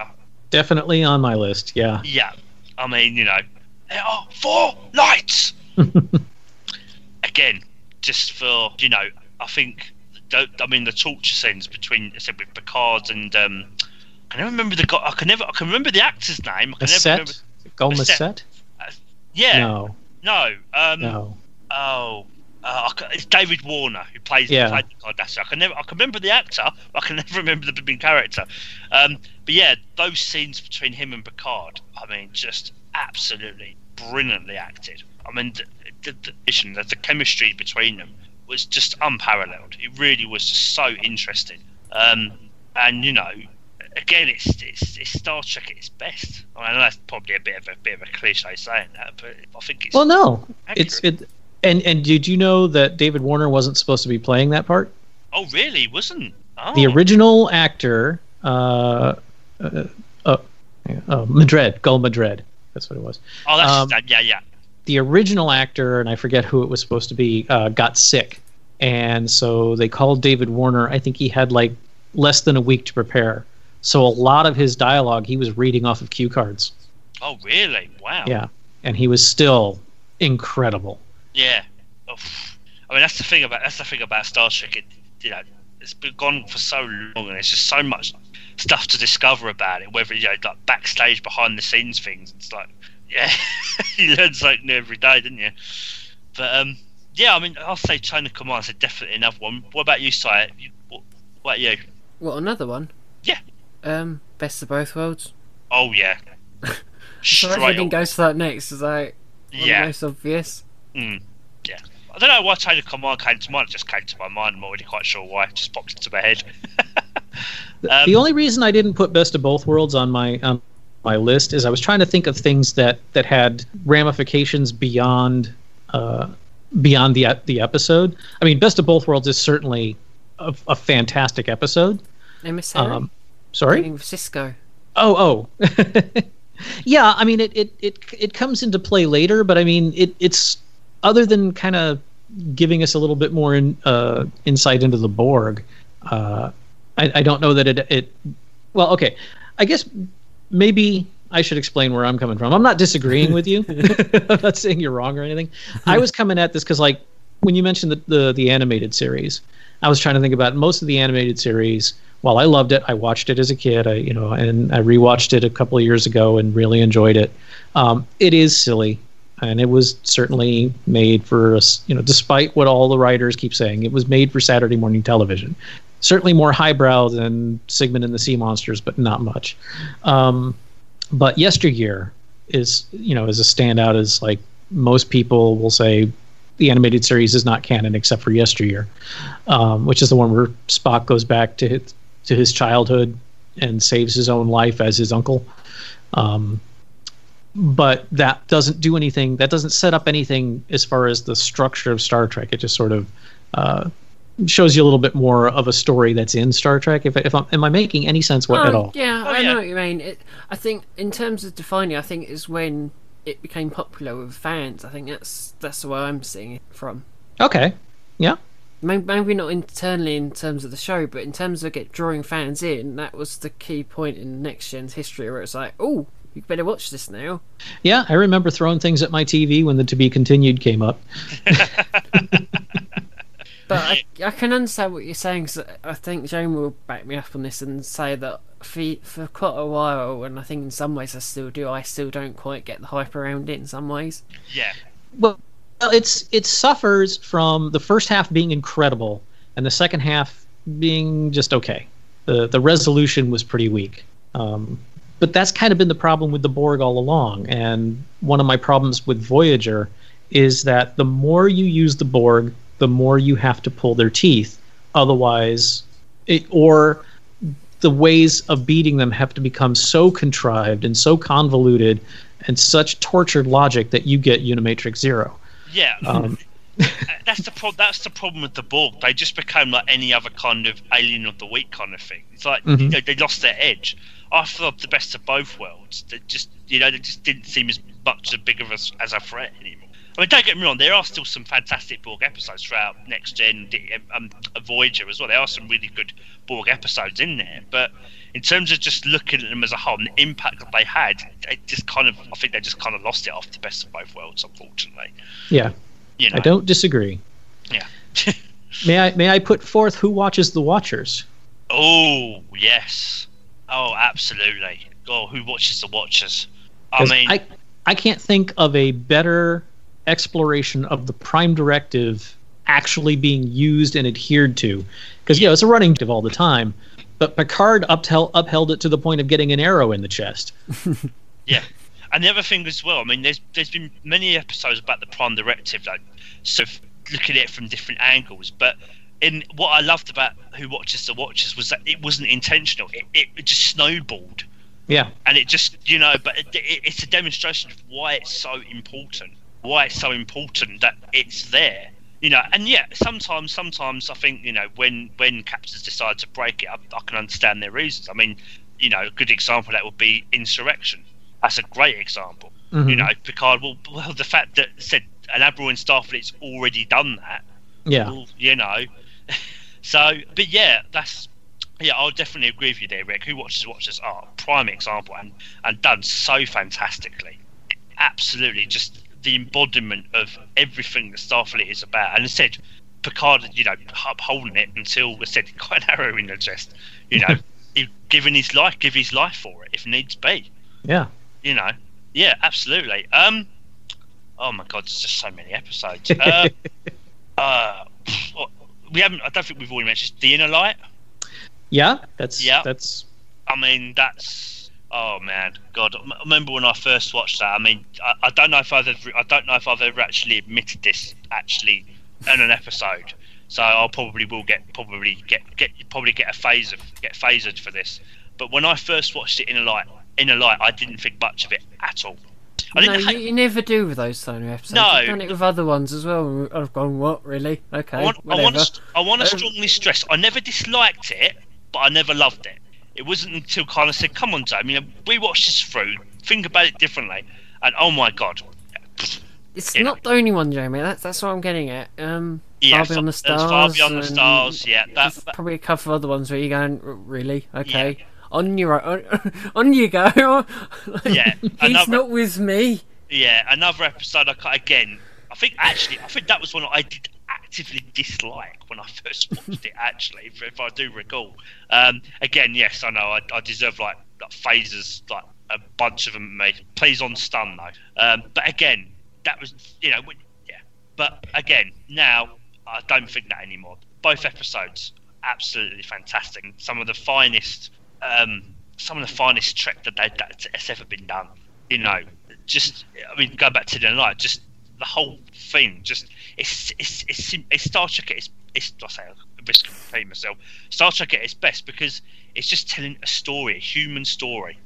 definitely on my list. Yeah. Yeah. I mean, you know, there are four lights. Again, just for you know, I think. Don't I mean, the torture scenes between I said with Picard and um, I can never remember the guy. I can never. I can remember the actor's name. I can never remember. Gomez set. Uh, yeah. No. No. Um, no. Oh. Uh, it's David Warner who plays yeah. played the Cardassian. I can never, I can remember the actor, but I can never remember the main character. Um, but yeah, those scenes between him and Picard, I mean, just absolutely brilliantly acted. I mean, the, the, the, the chemistry between them was just unparalleled. It really was just so interesting. Um, and you know, again, it's, it's, it's Star Trek at its best. I know that's probably a bit of a bit of a cliche saying that, but I think it's well, no, accurate. it's it. And and did you know that David Warner wasn't supposed to be playing that part? Oh, really? Wasn't oh. the original actor? Uh, uh, uh, uh, Madred, Gul Madred. That's what it was. Oh, that's um, yeah, yeah. The original actor, and I forget who it was supposed to be, uh, got sick, and so they called David Warner. I think he had like less than a week to prepare so a lot of his dialogue he was reading off of cue cards. Oh, really? Wow. Yeah, and he was still incredible. Yeah. Oof. I mean, that's the thing about that's the thing about Star Trek. It, you know, it's been gone for so long, and there's just so much stuff to discover about it. Whether you know, like backstage, behind the scenes things. It's like, yeah, you learn something new every day, didn't you? But um, yeah, I mean, I'll say Chain of Command is definitely another one. What about you, Sy? What, what about you? What another one? Yeah. Um, best of both worlds. Oh yeah. so everything goes to that next. Is like yeah, most obvious. Mm, yeah. I don't know why Chain of Command came to mind. It just came to my mind. I'm already quite sure why. It just popped into my head. um, the only reason I didn't put Best of Both Worlds on my on my list is I was trying to think of things that that had ramifications beyond uh, beyond the the episode. I mean, Best of Both Worlds is certainly a, a fantastic episode. Emissary. Um, Sorry, Sisko. Oh, oh. yeah, I mean it, it it it comes into play later, but I mean it it's other than kind of giving us a little bit more in, uh, insight into the Borg. Uh, I, I don't know that it it. Well, okay, I guess maybe I should explain where I'm coming from. I'm not disagreeing with you. I'm not saying you're wrong or anything. I was coming at this because, like, when you mentioned the, the the animated series, I was trying to think about most of the animated series while I loved it, I watched it as a kid. I you know, and I rewatched it a couple of years ago and really enjoyed it. Um, it is silly, and it was certainly made for us. You know, despite what all the writers keep saying, it was made for Saturday morning television. Certainly more highbrow than Sigmund and the Sea Monsters, but not much. Um, but yesteryear is you know is a standout as like most people will say the animated series is not canon except for yesteryear, um, which is the one where Spock goes back to to his childhood and saves his own life as his uncle. Um, but that doesn't do anything. That doesn't set up anything as far as the structure of Star Trek. It just sort of uh, shows you a little bit more of a story that's in Star Trek. If, if I'm, am I making any sense what, Oh, at all? Yeah, Oh, I yeah. know what you mean. It, I think in terms of defining, I think is when it became popular with fans. I think that's that's the way I'm seeing it from. Okay. Yeah. Maybe, maybe not internally in terms of the show, but in terms of get drawing fans in, that was the key point in Next Gen's history, where it's like, oh, you better watch this now. Yeah, I remember throwing things at my TV when the To Be Continued came up. But I, I can understand what you're saying. 'cause I think Joan will back me up on this and say that for for quite a while, and I think in some ways I still do. I still don't quite get the hype around it in some ways. Yeah, Well, it's it suffers from the first half being incredible and the second half being just okay. The the resolution was pretty weak. Um, but that's kind of been the problem with the Borg all along. And one of my problems with Voyager is that the more you use the Borg, the more you have to pull their teeth. Otherwise, it, or the ways of beating them have to become so contrived and so convoluted and such tortured logic that you get Unimatrix Zero. yeah. Um, that's the pro- That's the problem with the Borg. They just became like any other kind of alien of the week kind of thing. It's like Mhm. you know, they lost their edge. I thought the best of both worlds. They just you know they just didn't seem as much as big of a, as a threat anymore. I mean, don't get me wrong. There are still some fantastic Borg episodes throughout Next Gen, um, Voyager as well. There are some really good Borg episodes in there, but in terms of just looking at them as a whole and the impact that they had, they just kind of I think they just kind of lost it off the best of both worlds, unfortunately. yeah, You know. I don't disagree. Yeah. May I may I put forth who watches the Watchers? Oh yes. Oh, absolutely. Oh, who watches the Watchers? I mean, I I can't think of a better exploration of the Prime Directive actually being used and adhered to. Because yeah, you know, it's a running of all the time, but Picard upheld upheld it to the point of getting an arrow in the chest. yeah. And the other thing as well, I mean, there's there's been many episodes about the Prime Directive, like sort of looking at it from different angles. But in what I loved about Who Watches the Watchers was that it wasn't intentional. It, it just snowballed, Yeah, and it just you know. But it, it, it's a demonstration of why it's so important. Why it's so important that it's there. You know, and yeah, sometimes, sometimes I think you know when when captains decide to break it, I, I can understand their reasons. I mean, you know, a good example of that would be insurrection. That's a great example. Mhm. You know, Picard. Well, well, the fact that said an Admiral in Starfleet's already done that. yeah. Well, you know. so, but yeah, that's yeah. I'll definitely agree with you there, Rick. Who watches watches are prime example and and done so fantastically. Absolutely, just the embodiment of everything that Starfleet is about. And I said, Picard, you know, upholding it until I said quite an arrow in the chest. You know, he given his life, give his life for it if needs be Yeah. you know yeah absolutely um oh my god there's just so many episodes uh, uh we haven't i don't think we've already mentioned the inner light. Yeah, that's Yeah. that's i mean that's oh man god I remember when i first watched that i mean i, I don't know if i've ever i don't know if i've ever actually admitted this actually in an episode. So i'll probably will get probably get get probably get a phase of get phasered for this. But when i first watched it Inner Light in a light i didn't think much of it at all I No, you, you never do with those Sony episodes. No. You've done it with other ones as well. I've gone, what, really? Okay, I want, I whatever. want, to, I want to strongly stress, I never disliked it, but I never loved it. It wasn't until of said, "Come on, Dave, you know, we watch this through, think about it differently," and oh my god, It's you not the only one, Jamie. That's that's what I'm getting at. Um, yeah, Far Beyond the Stars. Far Beyond the Stars, yeah, that, that- probably a couple of other ones where you're going, really? Okay. On your on, on you go. Yeah, He's another- not with me. yeah, another episode. I ca- again, I think actually, I think that was one I did actively dislike when I first watched it. Actually, if, if I do recall, um, again, yes, I know I, I deserve like, like phasers, like a bunch of them made. Please on stun though. Um, but again, that was you know, yeah. But again, now I don't think that anymore. Both episodes absolutely fantastic. Some of the finest, um, some of the finest Trek that they, that's ever been done. You know, just I mean, go back to the night, just the whole thing. Just it's it's it's, it's Star Trek its it's I say risk of repeating myself. Star Trek at its best because it's just telling a story, a human story.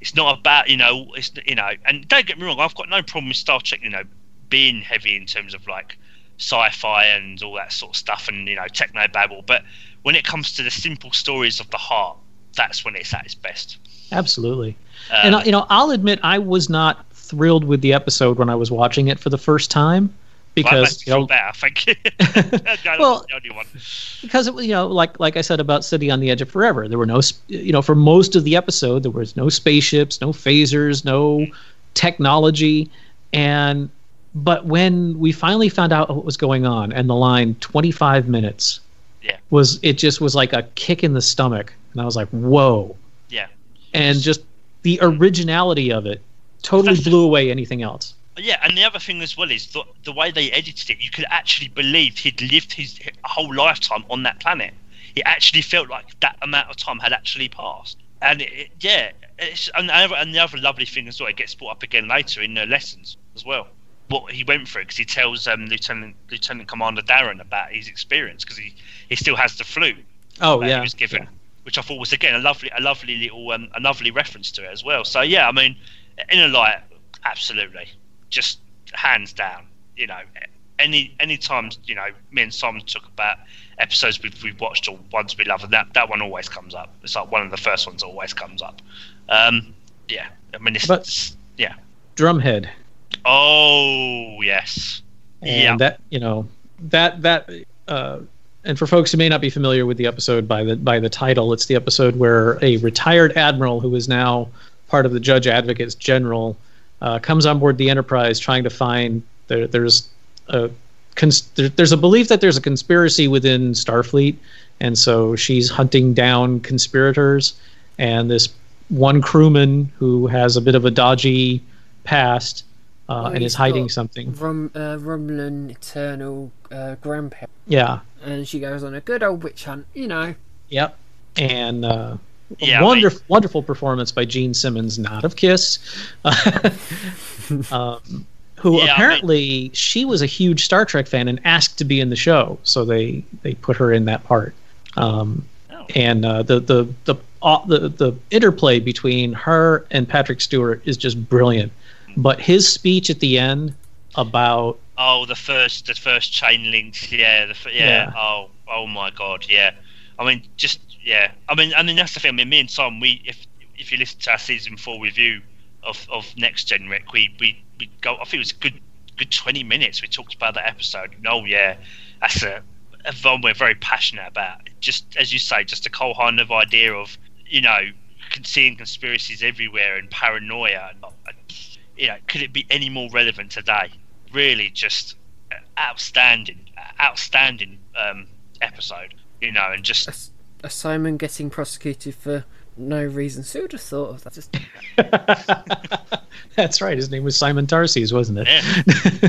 It's not about you know it's you know, and don't get me wrong, I've got no problem with Star Trek, you know, being heavy in terms of like sci-fi and all that sort of stuff, and you know techno babble. But when it comes to the simple stories of the heart, that's when it's at its best. Absolutely. Um, and uh, you know, I'll admit I was not thrilled with the episode when I was watching it for the first time because well, you know, you. no, Well- the only one. because it, was you know, like like I said about City on the Edge of Forever, there were no, you know, for most of the episode there was no spaceships, no phasers, no technology, and but when we finally found out what was going on, and the line twenty five minutes, Yeah. was it just was like a kick in the stomach, and I was like, whoa, Yeah. and just the originality of it totally That's the- blew away anything else. Yeah, and the other thing as well is the, the way they edited it, you could actually believe he'd lived his whole lifetime on that planet. It actually felt like that amount of time had actually passed. And it, it- yeah, it's, and, the other, and the other lovely thing as well, it gets brought up again later in the lessons as well. What he went through, because he tells um, Lieutenant Lieutenant Commander Daren about his experience, because he, he still has the flu Oh that yeah, he was given, which I thought was again a lovely, a lovely little, um, a lovely reference to it as well. So yeah, I mean, Inner Light, absolutely, just hands down. You know, any any time you know me and Simon talk about episodes we've, we've watched or ones we love, and that that one always comes up. It's like one of the first ones always comes up. Um, yeah, I mean, it's, But- it's- yeah. Drumhead. Oh yes, and Yeah. that you know that that uh, and for folks who may not be familiar with the episode by the by the title it's the episode where a retired admiral who is now part of the judge advocates general uh, comes on board the enterprise trying to find there, there's a cons- there, there's a belief that there's a conspiracy within starfleet. And so she's hunting down conspirators. And this one crewman who has a bit of a dodgy past uh, and is hiding something Rom, uh, Romulan eternal uh, grandparent, yeah and she goes on a good old witch hunt. You know, Yep. And uh, Yeah, I wonderful, wonderful performance by Jean Simmons, not of Kiss, um, who Yeah, I apparently she was a huge Star Trek fan and asked to be in the show, so they they put her in that part. Um, Oh. and uh, the the the, uh, the the interplay between her and Patrick Stewart is just brilliant. But his speech at the end about Oh, the first, the first chain links. Yeah, the, yeah. Yeah. Oh, oh my God. Yeah. I mean, just yeah. I mean, I mean that's the thing. I mean, me and Tom, we if if you listen to our season four review of of Next Gen Rec, we we we go. I think it was a good good twenty minutes. We talked about that episode. And, oh yeah, that's a, a one we're very passionate about. Just as you say, just a whole kind of idea of you know seeing conspiracies everywhere and paranoia. And, you know, could it be any more relevant today? Really, just outstanding, outstanding um, episode. You know, and just a, a Simon getting prosecuted for no reason. So who would have thought of that? Just that's right, his name was Simon Tarses, wasn't it? Yeah.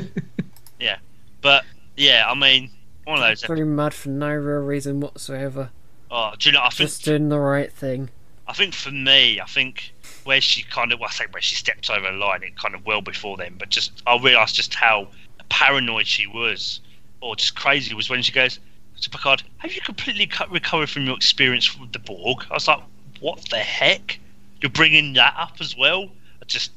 yeah, but yeah, I mean, one of those. pretty mad for no real reason whatsoever. Oh, do you know? I think Just doing the right thing. I think for me, I think where she kind of, well, I say where she stepped over the line, it kind of well before then, but just I realised just how paranoid she was, or just crazy was when she goes to Picard. Have you completely cut, recovered from your experience with the Borg? I was like, what the heck? You're bringing that up as well? I just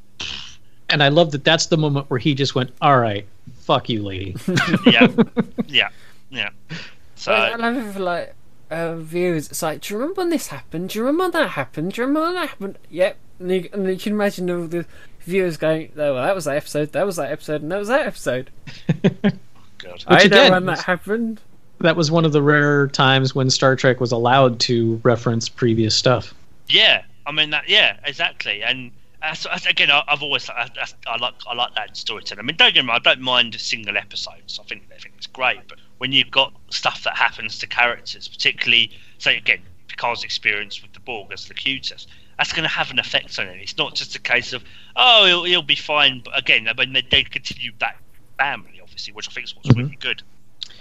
And I love that that's the moment where he just went, "All right, fuck you, lady." yeah, yeah, yeah. So I love it for like uh, viewers. It's like, do you remember when this happened? Do you remember when that happened? Do you remember when that happened? Yep. And you, and you can imagine all the viewers going, "Oh, well, that was that episode. That was that episode. And that was that episode." God. I know when that happened. that was one of the rare times when Star Trek was allowed to reference previous stuff. Yeah, I mean that. Yeah, exactly. And as, as, again, I, I've always I, I, I like I like that storytelling. I mean, don't get me wrong, I don't mind single episodes. I think I think it's great. But when you've got stuff that happens to characters, particularly say again Picard's experience with the Borg as the Locutus, that's going to have an effect on it. It's not just a case of oh he'll, he'll be fine. But again, I mean they, they continue that family obviously, which I think is what's Mhm. really good.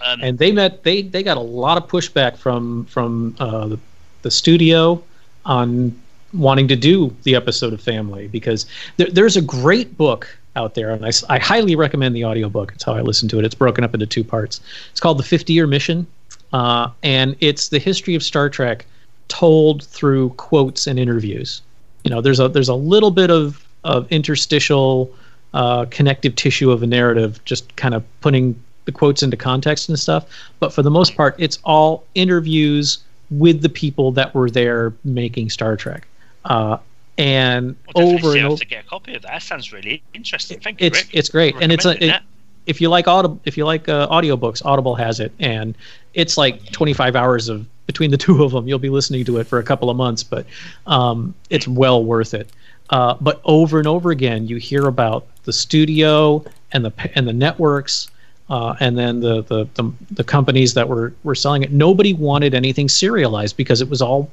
Um, And they met they they got a lot of pushback from from uh, the, the studio on wanting to do the episode of Family because there, there's a great book out there and I highly recommend the audiobook. It's how I listen to it. It's broken up into two parts. It's called The 50 Year Mission. Uh, and it's the history of Star Trek told through quotes and interviews. You know, there's a there's a little bit of of interstitial uh, connective tissue of a narrative, just kind of putting the quotes into context and stuff. But for the most part, it's all interviews with the people that were there making Star Trek. Uh, and Well, over and over, to get a copy of that. That sounds really interesting. Thank you, it's Rick. it's great, and it's a it, if you like audible if you like uh, audiobooks, Audible has it, and it's like 25 hours of between the two of them. You'll be listening to it for a couple of months, but um, it's well worth it. Uh, but over and over again, you hear about the studio and the and the networks. Uh, and then the, the, the the companies that were were selling it, nobody wanted anything serialized because it was all,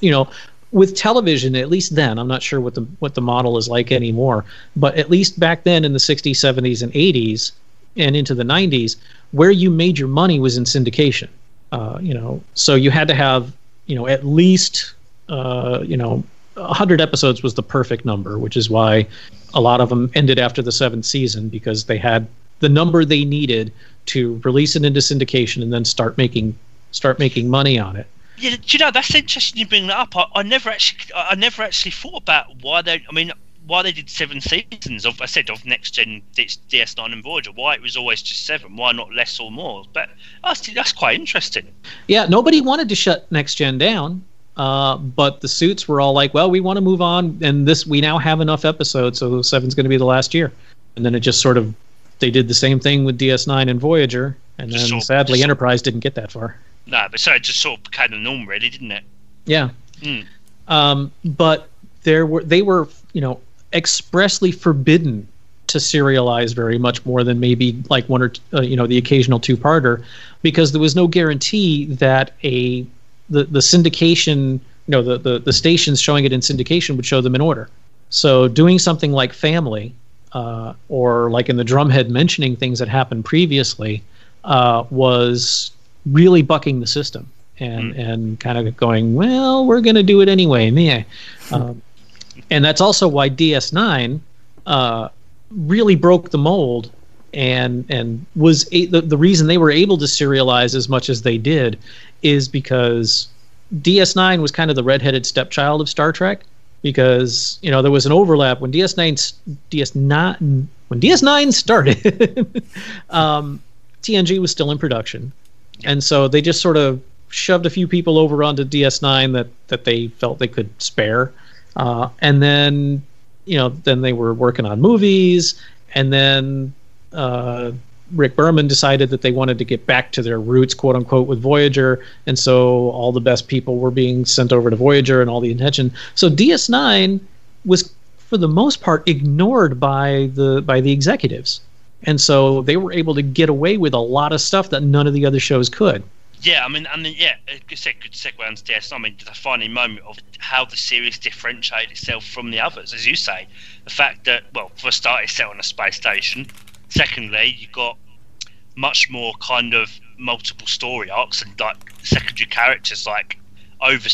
you know, with television at least then i'm not sure what the what the model is like anymore but at least back then in the 60s 70s and 80s and into the 90s where you made your money was in syndication uh, you know so you had to have you know at least uh, you know 100 episodes was the perfect number which is why a lot of them ended after the seventh season because they had the number they needed to release it into syndication and then start making start making money on it Yeah, do you know that's interesting you bring that up. I, I never actually, I I never actually thought about why they. I mean, why they did seven seasons of. I said of next gen DS9 and Voyager. Why it was always just seven. Why not less or more? But that's that's quite interesting. Yeah, nobody wanted to shut Next Gen down, uh, but the suits were all like, "Well, we want to move on, and this we now have enough episodes, so seven's going to be the last year." And then it just sort of they did the same thing with DS9 and Voyager, and then Just sort- sadly just Enterprise didn't get that far. No, but so it just sort of became the norm, really, didn't it? Yeah, Mm. um, but there were they were you know expressly forbidden to serialize very much more than maybe like one or t- uh, you know the occasional two-parter because there was no guarantee that a the the syndication you know the, the the stations showing it in syndication would show them in order. So doing something like family uh, or like in the drumhead mentioning things that happened previously uh, was really bucking the system and and kind of going well we're going to do it anyway meh. Um, and that's also why DS9 uh, really broke the mold and and was a, the, the reason they were able to serialize as much as they did is because DS9 was kind of the redheaded stepchild of Star Trek because you know there was an overlap. When DS9 s- DS9 when DS9 started um, TNG was still in production. And so they just sort of shoved a few people over onto DS9 that that they felt they could spare uh, and then you know then they were working on movies and then uh, Rick Berman decided that they wanted to get back to their roots, quote unquote, with Voyager, and so all the best people were being sent over to Voyager and all the attention. So DS9 was, for the most part, ignored by the by the executives, and so they were able to get away with a lot of stuff that none of the other shows could. Yeah, I mean, and then, yeah, a good seg- good segue onto DS. I mean, the defining moment of how the series differentiated itself from the others, as you say, the fact that, well, for a start, it's set on a space station. Secondly, you got much more kind of multiple story arcs and like secondary characters, like over,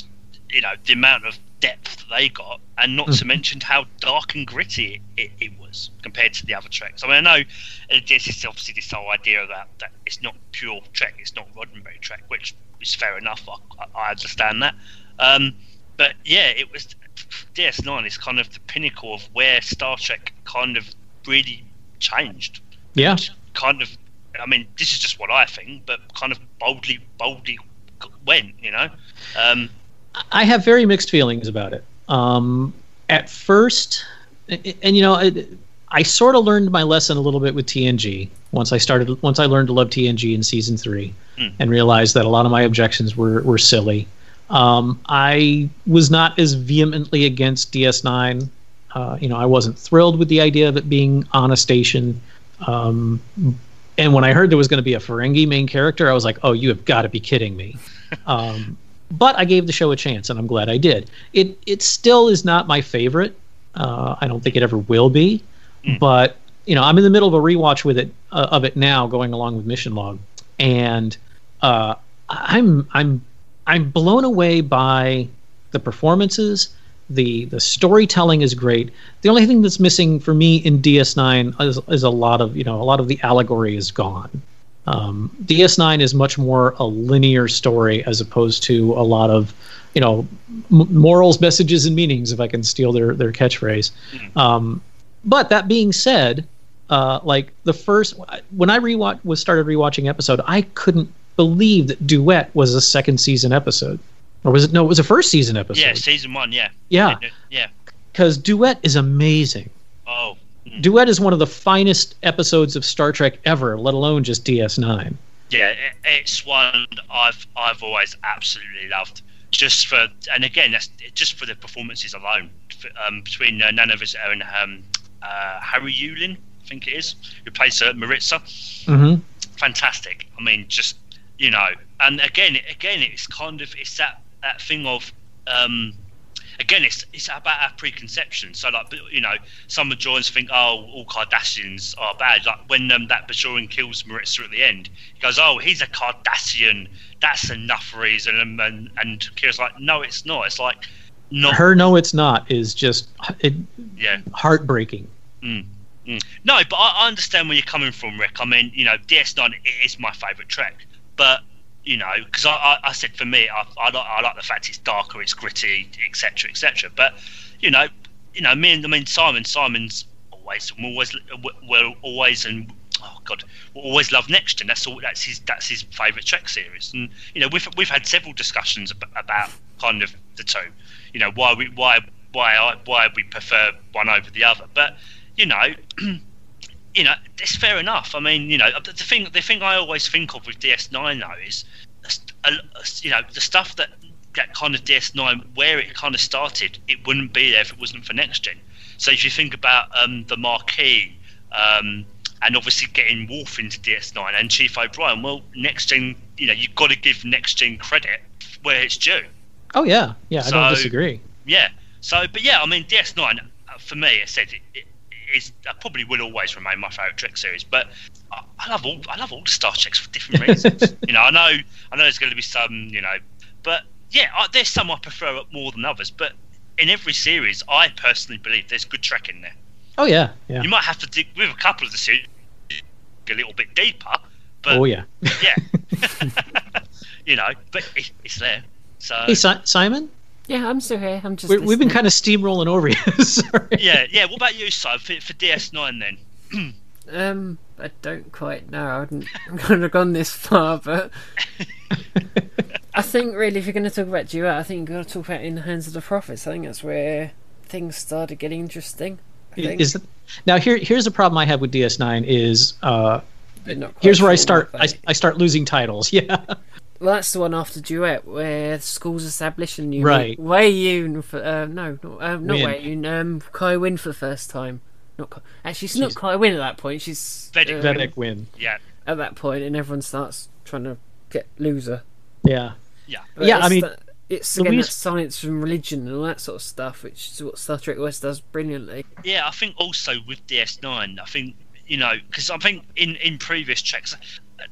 you know, the amount of depth that they got, and not to mention how dark and gritty it, it, it was compared to the other treks. I mean, I know uh, this is obviously this whole idea that, that it's not pure Trek, it's not Roddenberry Trek, which is fair enough. I, I understand that. Um, but yeah, it was DS9 is kind of the pinnacle of where Star Trek kind of really changed. Yeah, Kind of, I mean, this is just what I think, but kind of boldly, boldly went. You know, um, I have very mixed feelings about it. Um, at first, and, and you know, it, I sort of learned my lesson a little bit with TNG once I started. Once I learned to love TNG in season three, Mm. and realized that a lot of my objections were were silly. Um, I was not as vehemently against DS9. Uh, you know, I wasn't thrilled with the idea of it being on a station. Um, and when I heard there was going to be a Ferengi main character, I was like, "Oh, you have got to be kidding me!" um, but I gave the show a chance, and I'm glad I did. It it still is not my favorite. Uh, I don't think it ever will be. But you know, I'm in the middle of a rewatch with it uh, of it now, going along with Mission Log, and uh, I'm I'm I'm blown away by the performances. the The storytelling is great. The only thing that's missing for me in DS9 is, is a lot of you know a lot of the allegory is gone. Um, DS9 is much more a linear story as opposed to a lot of, you know, m- morals, messages, and meanings. If I can steal their their catchphrase. Um, but that being said, Uh, like the first when I rewatch was started rewatching episode, I couldn't believe that Duet was a second season episode, or was it? No, it was a first season episode. Yeah, season one. Yeah. Yeah. Yeah. because Duet is amazing. Oh. Duet is one of the finest episodes of Star Trek ever, let alone just DS9. Yeah, it's one I've I've always absolutely loved. Just for and again, that's just for the performances alone. Um, between uh, Nana Visitor and um, uh, Harry Yulin, I think it is, who plays uh, Marritza. Mm-hmm. fantastic. I mean, just you know, and again, again, it's kind of it's that that thing of um, again, it's it's about our preconception. So like, you know, some Bajorans think, oh, all Cardassians are bad. Like when um, that Bajoran kills Marritza at the end, he goes, oh, he's a Cardassian. That's enough reason. And and, and Kira's like, no, it's not. It's like not. Her "No, it's not" is just it, Yeah. heartbreaking. Mm. Mm. No, but I, I understand where you're coming from, Rick. I mean, you know, DS9 it is my favourite track, but you know, because I, I, said for me, I, I like I like the fact it's darker, it's gritty, etc., etc. But you know, you know, me and I mean Simon, Simon's always, always, will always and oh god, we'll always love Next Gen. That's all. That's his. That's his favourite Trek series. And you know, we've we've had several discussions ab- about kind of the two. You know, why we why why I, why we prefer one over the other. But you know, you know, it's fair enough. I mean, you know, the the thing the thing I always think of with DS9 though is, uh, you know, the stuff that that kind of DS9 where it kind of started, it wouldn't be there if it wasn't for Next Gen. So if you think about um, the Maquis. Um, and obviously getting Worf into DS9 and Chief O'Brien. Well, Next Gen, you know, you've got to give Next Gen credit where it's due. Oh yeah, yeah, I don't disagree. Yeah. So, but yeah, I mean, DS9 uh, for me, I said it, it is uh, probably will always remain my favorite Trek series. But I, I love all I love all the Star Treks for different reasons. you know, I know I know there's going to be some, you know, but yeah, I, there's some I prefer more than others. But in every series, I personally believe there's good Trek in there. Oh yeah, yeah. You might have to dig with a couple of the series a little bit deeper, but oh yeah. yeah, you know, but it, it's there. So Hey si- Simon, Yeah, I'm still here. I'm just. We're, we've been kind of steamrolling over you. Sorry. yeah, yeah. What about you, Si, for, for DS9 then? Um, I don't quite know. I hadn't kind of gone this far, but I think really, if you're going to talk about duet, I think you've got to talk about in the hands of the prophets. I think that's where things started getting interesting. I think. Is now here? Here's the problem I have with DS9 is uh, not here's where I start. I, I start losing titles. Yeah. Well, that's the one after duet where school's established and you Right. meet Wei Yun for uh, no, not, uh, not Winn. Wei Yun, um, Kai Winn for the first time. Not Kai, actually, she's, not Kai Winn at that point. She's Vedek- um, Vedek Winn. Yeah, at that point, and everyone starts trying to get loser. Yeah. yeah. But Yeah, I mean, the- it's again Louise- that science and religion and all that sort of stuff, which is what Star Trek West does brilliantly. Yeah, I think also with DS9, I think you know because I think in in previous checks,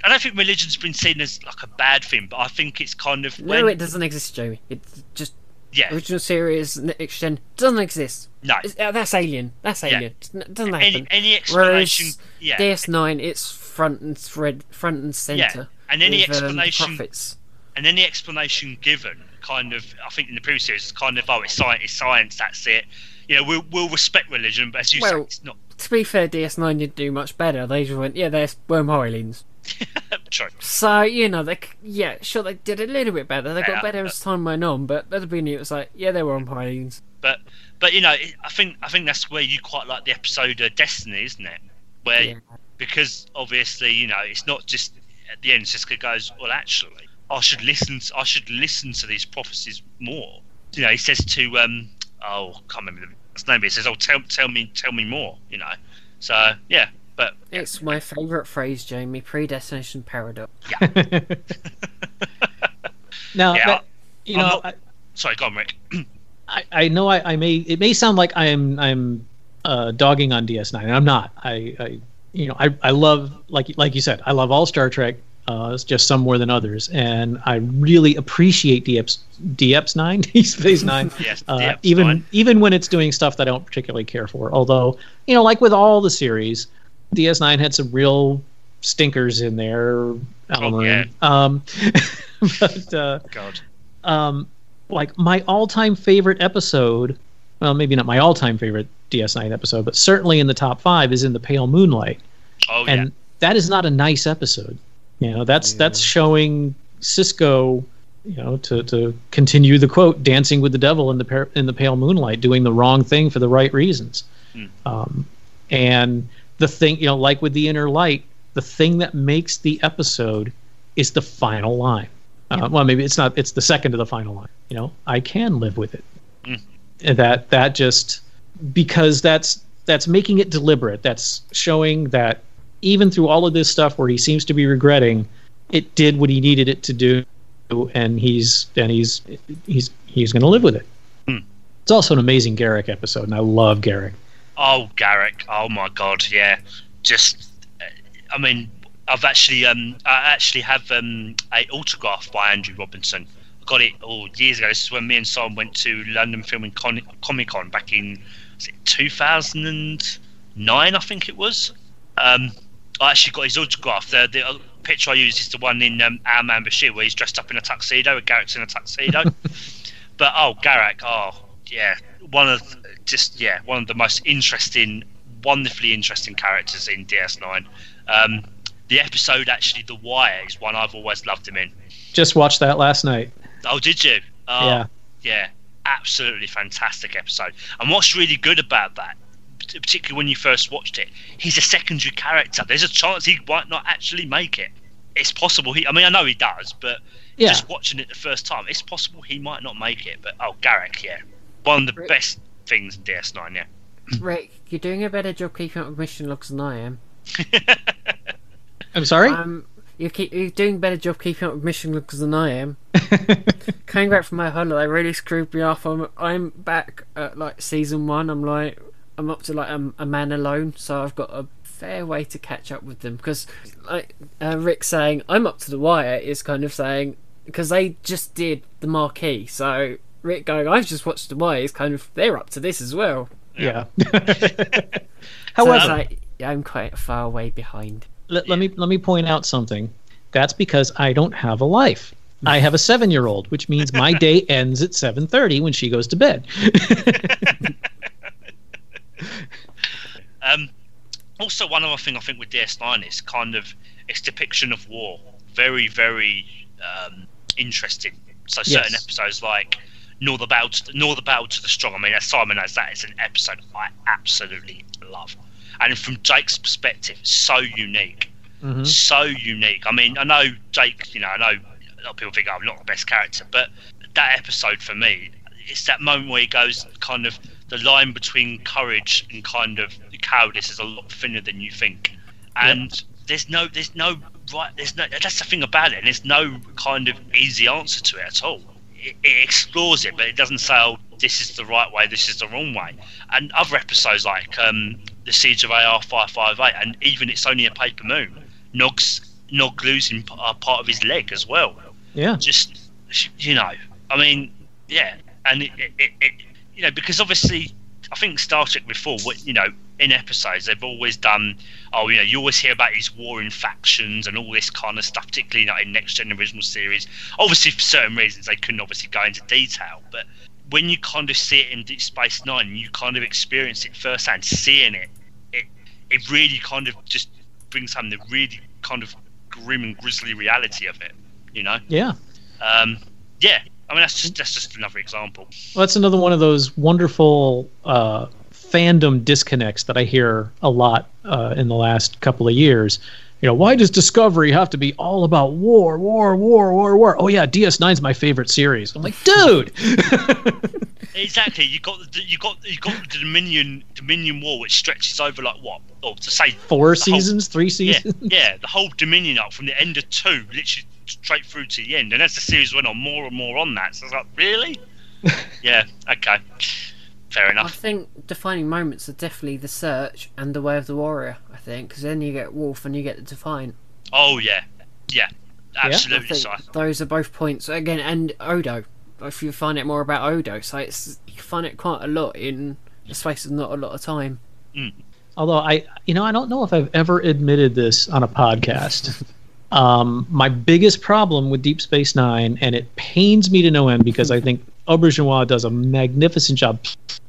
I don't think religion's been seen as like a bad thing, but I think it's kind of when no, it doesn't exist, Jamie. It's just yeah, original series, next gen doesn't exist. no. Uh, that's alien. That's alien. It doesn't happen. Any any explanation, Whereas yeah, DS9, it's front and thread, front and center. Yeah. and any with, um, explanation prophets. and any explanation given, kind of, I think in the previous series, it's kind of oh, it's science, it's science, that's it. You know, we'll we'll respect religion, but as you say, Well- it's not To be fair, DS9 didn't do much better. They just went, yeah, they're wormhole aliens. true. So you know, they yeah, sure they did a little bit better. They Yeah, got better as time went on, but at the beginning it was like, yeah, they were on aliens. But but you know, I think I think that's where you quite like the episode of Destiny, isn't it? Where Yeah. because obviously you know it's not just at the end. Sisko goes, well, actually, I should listen. To, I should listen to these prophecies more. You know, he says to um, oh, I can't remember his name. but He says, oh, tell tell me tell me more. You know, so yeah, but It's my favourite phrase, Jamie. Predestination paradox. now, Yeah, that, you I'm know, not- sorry, go on, Rick. I, I know I, I may it may sound like I'm I'm uh, dogging on DS9, and I'm not. I, I you know I, I love like like you said I love all Star Trek. Uh, it's just some more than others, and I really appreciate DX DX nine, Deep Space Nine. Yes, uh, even fine. even when it's doing stuff that I don't particularly care for. Although you know, like with all the series, DS9 had some real stinkers in there. Alan Oh, yeah. Um, but uh, God. um, like my all-time favorite episode well, maybe not my all-time favorite DS9 episode, but certainly in the top five is in the Pale Moonlight, Oh and yeah. that is not a nice episode. You know, that's that's showing Sisko, you know, to to continue the quote, dancing with the devil in the par- in the Pale Moonlight, doing the wrong thing for the right reasons. Hmm. Um, and the thing, you know, like with the Inner Light, the thing that makes the episode is the final line. Uh, well, maybe it's not. It's the second to the final line. You know, I can live with it. Mm. And that that just because that's that's making it deliberate. That's showing that even through all of this stuff where he seems to be regretting, it did what he needed it to do, and he's and he's he's he's going to live with it. Mm. It's also an amazing Garak episode, and I love Garak. Oh, Garak. Oh my God. Yeah. Just. uh, I mean, I've actually um I actually have um a autograph by Andrew Robinson. I got it all years ago. This is when me and Simon went to London Film and Con- Comic Con back in was it 2009, I think it was. Um, I actually got his autograph. The, the uh, picture I used is the one in um, Our Man Bashir where he's dressed up in a tuxedo, and Garak's in a tuxedo. but oh, Garak, oh yeah, one of just yeah one of the most interesting, wonderfully interesting characters in DS9. Um, the episode actually, The Wire, is one I've always loved him in. Just watched that last night. Oh, did you? Oh, Yeah. yeah, absolutely fantastic episode. And what's really good about that, particularly when you first watched it, he's a secondary character. There's a chance he might not actually make it. It's possible he. I mean, I know he does, but Yeah. just watching it the first time, it's possible he might not make it. But oh, Garak, yeah, one of the best things in DS9. Yeah. Rick, you're doing a better job keeping up with mission logs than I am. I'm sorry. Um, you keep you're doing a better job keeping up with mission logs than I am. Coming back from my holiday really screwed me off. I'm I'm back at like season one. I'm like I'm up to like a, a man alone, so I've got a fair way to catch up with them because like uh, Rick saying I'm up to the wire is kind of saying because they just did the Maquis, so Rick going I've just watched the wire is kind of they're up to this as well. yeah. So it's However, like, yeah, I'm quite far away behind. let, let me let me point out something. That's because I don't have a life. I have a seven-year-old, which means my day ends at seven thirty when she goes to bed. Um, also, one other thing I think with DS9 is kind of its depiction of war. Very, very um, interesting. So certain Yes. episodes like "Nor the Battle, to, Nor the Battle to the Strong." I mean, as Simon knows, that is an episode I absolutely love. And from Jake's perspective, so unique, Mhm. so unique. I mean, I know Jake. You know, I know a lot of people think oh, I'm not the best character, but that episode for me, it's that moment where he goes kind of the line between courage and kind of cowardice is a lot thinner than you think, and there's no, there's no right, there's no. That's the thing about it. And there's no kind of easy answer to it at all. It, it explores it, but it doesn't say, "Oh, this is the right way, this is the wrong way." And other episodes like um, the Siege of AR five five eight, and even it's only a paper moon. Nog's Nog losing p- uh, part of his leg as well Yeah. just you know i mean yeah and it, it, it, it you know because obviously i think star trek before you know in episodes they've always done oh you know you always hear about these warring factions and all this kind of stuff particularly like in next gen original series obviously for certain reasons they couldn't obviously go into detail but when you kind of see it in Deep Space Nine, you kind of experience it firsthand, seeing it, it, it really kind of just brings home the really kind of grim and grisly reality of it. You know, Yeah. um, yeah. I mean, that's just that's just another example. Well, that's another one of those wonderful uh, fandom disconnects that I hear a lot uh, in the last couple of years. You know, why does Discovery have to be all about war, war, war, war, war? Oh yeah, DS9's my favorite series. I'm like, dude. Exactly. You got the you got you got the Dominion Dominion War, which stretches over like what? Or to say Four the whole- seasons, three yeah, seasons. yeah, the whole Dominion arc from the end of two, literally straight through to the end. And as the series went on, more and more on that. So I was like, really? yeah. Okay. Fair enough. I think defining moments are definitely the search and the way of the warrior. I think because then you get Worf and you get the define. Oh yeah, yeah, I absolutely. think so. those are both points again. And Odo, if you find it more about Odo, so it's you find it quite a lot in the space of not a lot of time. Although I, you know, I don't know if I've ever admitted this on a podcast. um, my biggest problem with Deep Space Nine, and it pains me to no end because I think Auberjonois does a magnificent job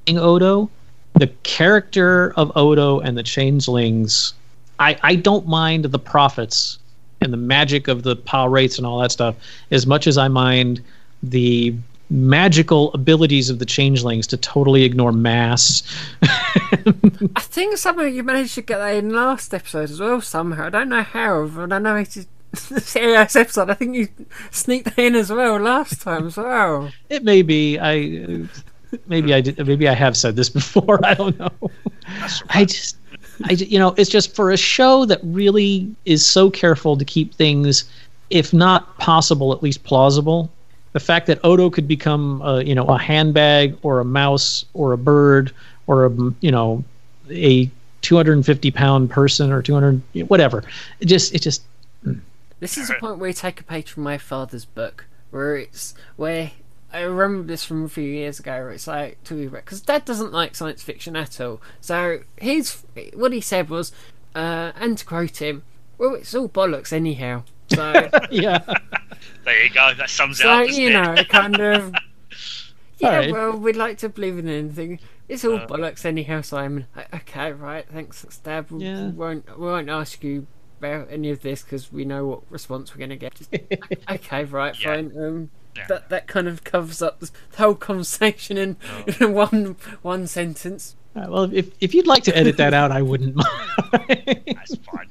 Odo, the character of Odo and the changelings, I, I don't mind the prophets and the magic of the pah-wraiths and all that stuff as much as I mind the magical abilities of the changelings to totally ignore mass. I think somehow you managed to get that in last episode as well. Somehow I don't know how, but I know it's the serious episode. I think you sneaked that in as well last time as well. it may be I maybe I did, maybe I have said this before. I don't know. I just I you know it's just for a show that really is so careful to keep things if not possible at least plausible the fact that Odo could become a, you know a handbag or a mouse or a bird or a you know a 250 pound person or 200 whatever it just it just hmm. This is a point where you take a page from my father's book, where it's where I remember this from a few years ago. Where it's like talking about because Dad doesn't like science fiction at all. So his what he said was, uh, and to quote him, "Well, it's all bollocks anyhow." So, yeah There you go. That sums it up. doesn't you it? know, kind of. Yeah, Alright. well, we'd like to believe in anything. It's all Uh. bollocks anyhow, Simon. Okay, right. Thanks, Dad. We Yeah. won't we won't ask you about any of this because we know what response we're going to get. Just, okay, right, Yeah. fine. Um, Yeah. that that kind of covers up the whole conversation in, in one one sentence. Uh, well if, if you'd like to edit that out I wouldn't mind That's fine.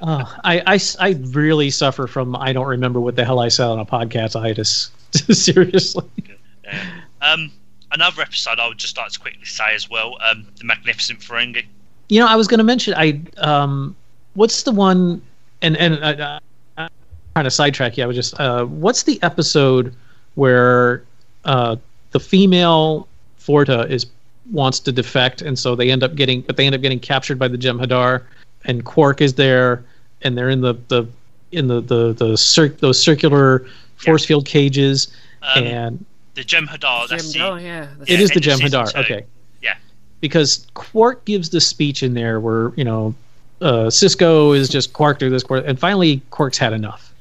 Oh, I, I s- I really suffer from I don't remember what the hell I said on a podcast itis. Seriously. Yeah. Um, another episode I would just like to quickly say as well. Um, the Magnificent Ferengi. You know, I was going to mention I um what's the one and and uh, uh, trying to sidetrack you. I was just uh what's the episode where uh the female Vorta is wants to defect and so they end up getting but they end up getting captured by the Jem'Hadar and Quark is there and they're in the the in the the the cir- those circular force field cages Um, and the Jem'Hadar. That's Jim- oh the, yeah, that's it Yeah, is the end of Jem'Hadar. Okay. Yeah. Because Quark gives the speech in there where you know uh, Sisko is just Quark through this Quark, and finally Quark's had enough,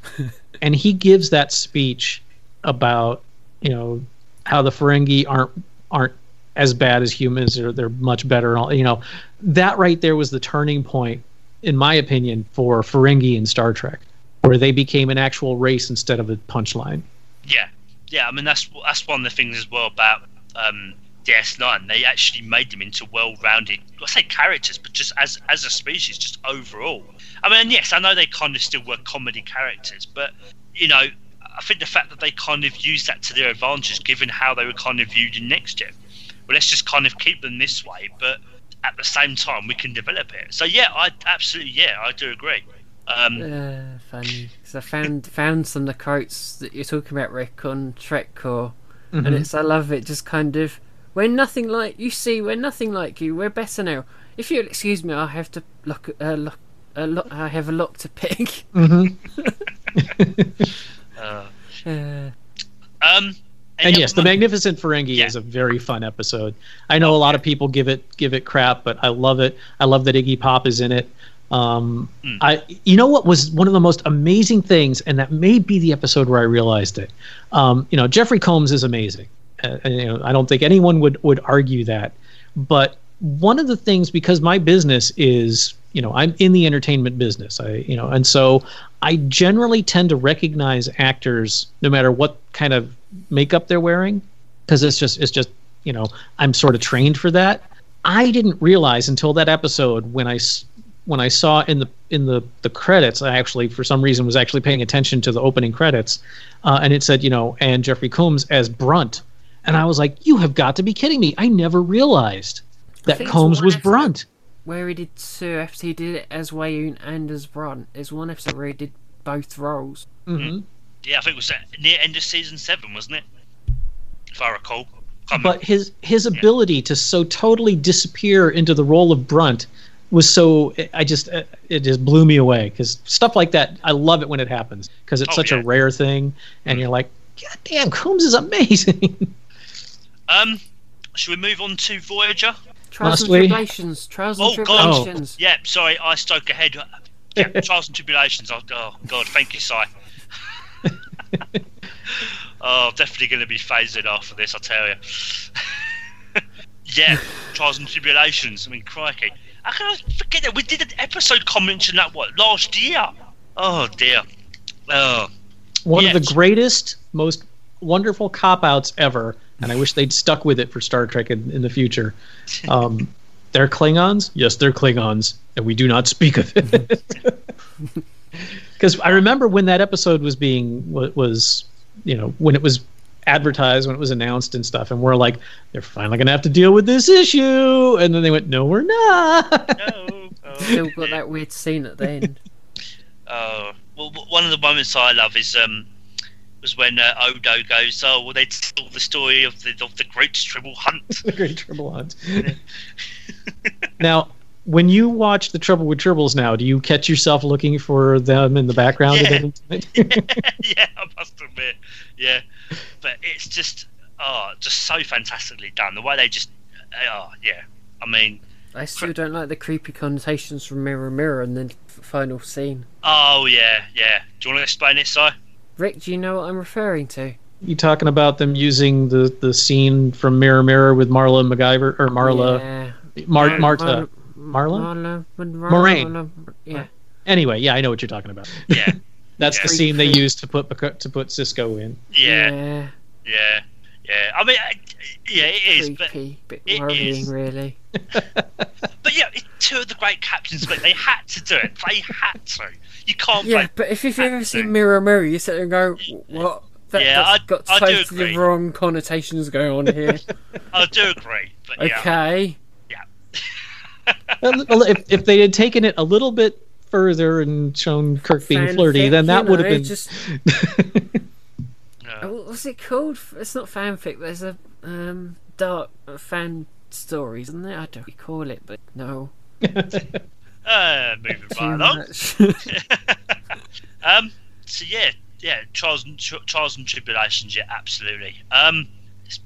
and he gives that speech about you know how the Ferengi aren't aren't as bad as humans or they're much better. and all You know that right there was the turning point, in my opinion, for Ferengi in Star Trek, where they became an actual race instead of a punchline. yeah, yeah. I mean, that's that's one of the things as well about um, DS9. They actually made them into well-rounded. I say characters, but just as as a species, just overall. I mean, yes, I know they kind of still were comedy characters, but you know, I think the fact that they kind of used that to their advantage, given how they were kind of viewed in next gen. Well, let's just kind of keep them this way, but at the same time, we can develop it. So yeah, I absolutely yeah, I do agree. Um, Uh, funny because I found found some of the quotes that you're talking about, Rick, on Trek Core, and it's I love it. Just kind of we're nothing like you see. We're nothing like you. We're better now. If you'll excuse me, I have to look. Uh, look. Uh, look I have a lock to pick. Mm-hmm. uh, Uh, um, and yes, the Magnificent Ferengi Yeah. is a very fun episode. I know a lot of people give it give it crap, but I love it. I love that Iggy Pop is in it. Um, Mm. I, you know, what was one of the most amazing things, and that may be the episode where I realized it. Um, you know, Jeffrey Combs is amazing. Uh, and, you know, I don't think anyone would would argue that. But one of the things, because my business is, you know, I'm in the entertainment business. I, you know, and so I generally tend to recognize actors no matter what kind of makeup they're wearing, because it's just it's just you know I'm sort of trained for that. I didn't realize until that episode when i when I saw in the in the the credits, I actually for some reason was actually paying attention to the opening credits, uh, and it said you know and Jeffrey Combs as Brunt, and I was like, you have got to be kidding me! I never realized that Combs was. Brunt. Where he did two episodes, he did it as Weyoun and as Brunt. There's one episode where he did both roles. Mm-hmm. Yeah, I think it was at near end of season seven, wasn't it? If I recall. Can't but his his ability to so totally disappear into the role of Brunt was so I just uh, it just blew me away because stuff like that I love it when it happens because it's Oh, such yeah. a rare thing and you're like God damn Combs is amazing Um, should we move on to Voyager? Trials Must and we? Tribulations. Trials Oh, and God. Oh. Tribulations. Yeah, sorry, I spoke ahead. Yeah, trials and tribulations. Oh, oh God, thank you, Si. oh, definitely going to be phasing after this, I tell you. Yeah, trials and tribulations. I mean, crikey. How can I forget that? We did an episode commenting that, what, last year? Oh, dear. Oh, One of Yes. the greatest, most wonderful cop outs ever, and I wish they'd stuck with it for Star Trek in, in the future. Um, they're Klingons? Yes, they're Klingons, and we do not speak of it. Because I remember when that episode was being wa- was, you know, when it was advertised, when it was announced and stuff, and we're like, they're finally gonna have to deal with this issue, and then they went, no, we're not. no. Oh, Still got that weird scene at the end. Oh, well, one of the moments I love is um, was when uh, Odo goes, "Oh, well, they tell the story of the of the Great Tribble Hunt." the Great Tribble Hunt. now, when you watch the Trouble with Tribbles now, do you catch yourself looking for them in the background? Yeah. at any time? yeah, I must admit, yeah, but it's just oh, just so fantastically done. The way they just, oh yeah, I mean, I still don't like the creepy connotations from Mirror Mirror and the final scene. oh yeah, yeah. Do you want to explain it, Si? Rick, do you know what I'm referring to? you talking about them using the, the scene from Mirror Mirror with Marla MacGyver or Marla Yeah. Mar- Mar- Marta? Marla? Marla. Marla. Moraine. Yeah. Anyway, yeah, I know what you're talking about. Yeah, That's the scene they used to put to put Sisko in. yeah, Yeah. yeah, yeah. I mean, I- yeah, it is, but Creepy. Bit it worrying, is. really. but yeah, it's two of the great captains, but they had to do it. They had to. You can't Yeah, but if you've ever seen Mirror Mirror, you sit there and go, what? That, Yeah, that's I- got I do totally agree. wrong connotations going on here. I do agree, but yeah, okay. Well, well, if, if they had taken it a little bit further and shown Kirk being Fanfic, flirty, then that you would have been. Just, no. oh, what's it called? It's not fanfic. There's a um, dark uh, fan stories, isn't there? I don't know what you call it, but no. Uh, moving right along. um, so yeah, yeah, trials and tri- trials and tribulations, yeah, absolutely. Um, there's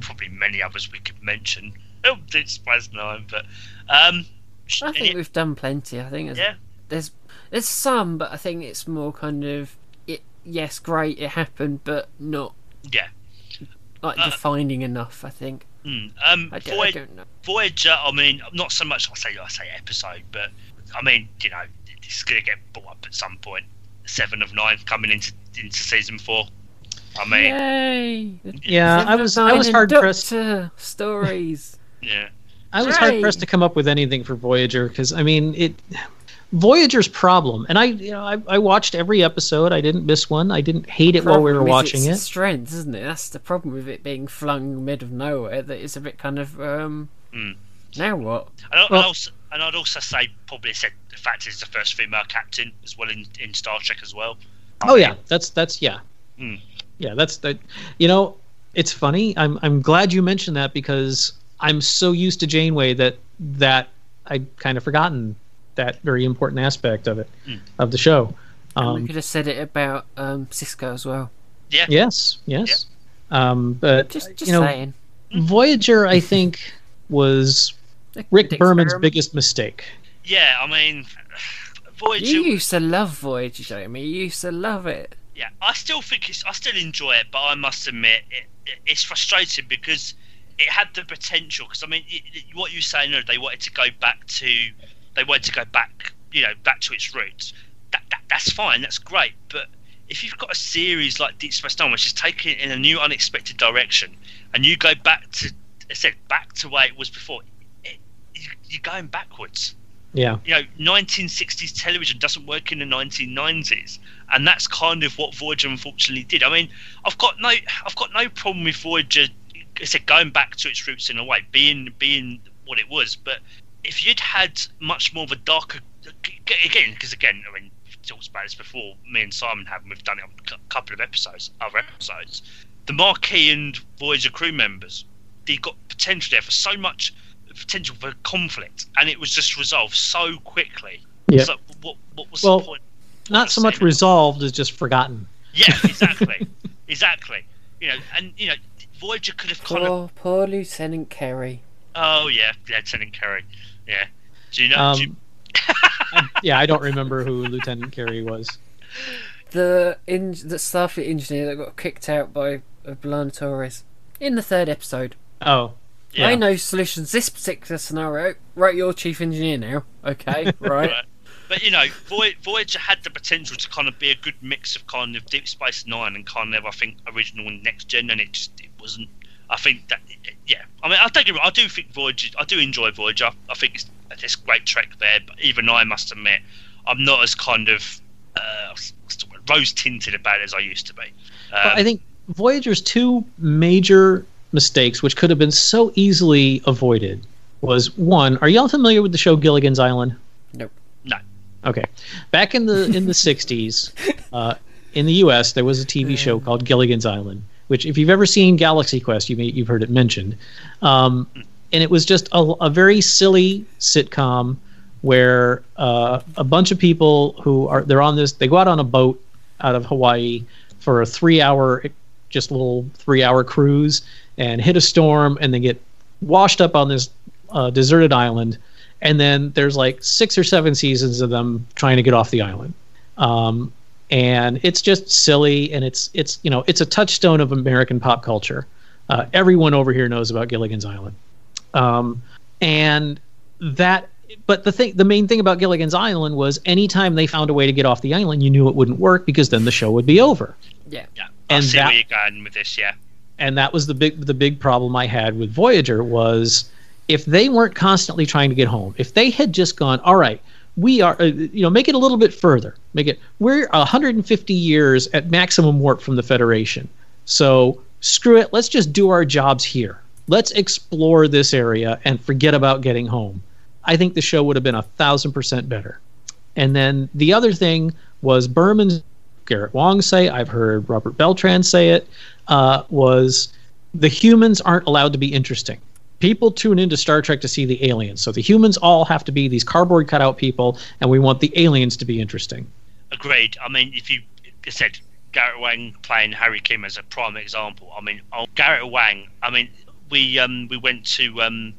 probably many others we could mention. Oh, it's Spice Nine, but um, I think we've done plenty. I think there's, yeah, there's there's some, but I think it's more kind of it. Yes, great, it happened, but not yeah. like Uh, defining enough. I think. Mm. Um, I, don't- I don't know. Voyager. I mean, not so much. I say I say episode, but I mean, you know, it's gonna get brought up at some point. Seven of nine coming into into season four. I mean, Yay! yeah, I was I was hard pressed Doctor stories. yeah. I was hard pressed to come up with anything for Voyager because I mean it. Voyager's problem, and I, you know, I, I watched every episode. I didn't miss one. I didn't hate it while we were Problem is watching it's it. Strength, isn't it? That's the problem with it being flung mid of nowhere. That it's a bit kind of um. Mm. Now what? And, I- Well- and, also, and I'd also say probably said the fact is the first female captain as well in, in Star Trek as well. Oh yeah, that's that's yeah, Hmm. yeah. That's that. You know, it's funny. I'm I'm glad you mentioned that because I'm so used to Janeway that that I'd kind of forgotten that very important aspect of it Hmm. of the show. And Um, we could have said it about um Sisko as well. Yeah. Yes, yes. Um, but Just just you know, saying. Voyager, I think, was A Rick good Berman's experiment. biggest mistake. Yeah, I mean, Voyager. You used to love Voyager, Jamie. You used to love it. yeah, I still think it's. I still enjoy it, but I must admit it, it, it's frustrating because it had the potential. Because I mean, it, it- what you saying? No, they wanted to go back to. They wanted to go back. You know, back to its roots. That, that that's fine. That's great. But if you've got a series like Deep Space Nine, which is taking it in a new, unexpected direction, and you go back to, I said, back to where it was before, it, you, you're going backwards Yeah, you know, 1960s television doesn't work in the 1990s, and that's kind of what Voyager unfortunately did. I mean, I've got no, I've got no problem with Voyager. I said going back to its roots in a way, being being what it was. But if you'd had much more of a darker, again, because again, I mean, we've talked about this before. Me and Simon have, and we've done it on a couple of episodes, other episodes. The Maquis and Voyager crew members, they got potential there for so much potential for conflict, and it was just resolved so quickly. Yeah. So what what was Well, the point? not so much saying resolved as just forgotten. Yeah, exactly, exactly. You know, and you know, Voyager could have kind of. Poor, poor Lieutenant Carey. Oh yeah, Lieutenant Carey. Yeah. Do you know? do you- Um, yeah, I don't remember who Lieutenant Carey was. The in the Starfleet engineer that got kicked out by B'Elanna Torres in the third episode. Oh, Yeah. I know solutions this particular scenario. Right, you're chief engineer now. Okay, right. Right. But you know, Voyager had the potential to kind of be a good mix of kind of Deep Space Nine and kind of I think original and next gen, and it just it wasn't. I think that yeah. I mean, I take it. I do think Voyager. I do enjoy Voyager. I think it's it's great trek there. But even I must admit, I'm not as kind of uh, rose tinted about it as I used to be. Um, But I think Voyager's two major mistakes, which could have been so easily avoided, was one. Are y'all familiar with the show Gilligan's Island? Nope. No. Okay. Back in the in the '60s, uh, in the U.S., there was a TV show called Gilligan's Island, which, if you've ever seen Galaxy Quest, you may, you've heard it mentioned. Um, and it was just a, a very silly sitcom where uh, a bunch of people who are they're on this they go out on a boat out of Hawaii for a three hour just little three hour cruise and hit a storm and they get washed up on this uh, deserted island. And then there's like six or seven seasons of them trying to get off the island. Um, and it's just silly and it's it's you know it's a touchstone of american pop culture. Uh, everyone over here knows about gilligan's island. Um, and that but the thing the main thing about gilligan's island was anytime they found a way to get off the island you knew it wouldn't work because then the show would be over. Yeah. yeah, I and see that- where you're going with this. Yeah, and that was the big the big problem I had with Voyager was if they weren't constantly trying to get home, if they had just gone, all right, we are, uh, you know, make it a little bit further, make it we're 150 years at maximum warp from the Federation, so screw it, let's just do our jobs here. Let's explore this area and forget about getting home. I think the show would have been a thousand percent better. And then the other thing was Berman's Garrett Wang say, I've heard Robert Beltran say it, uh, was the humans aren't allowed to be interesting. People tune into Star Trek to see the aliens. So the humans all have to be these cardboard cutout people, and we want the aliens to be interesting. agreed. I mean, if you said Garrett Wang playing Harry Kim as a prime example, I mean, oh, Garrett Wang. I mean, we um we went to um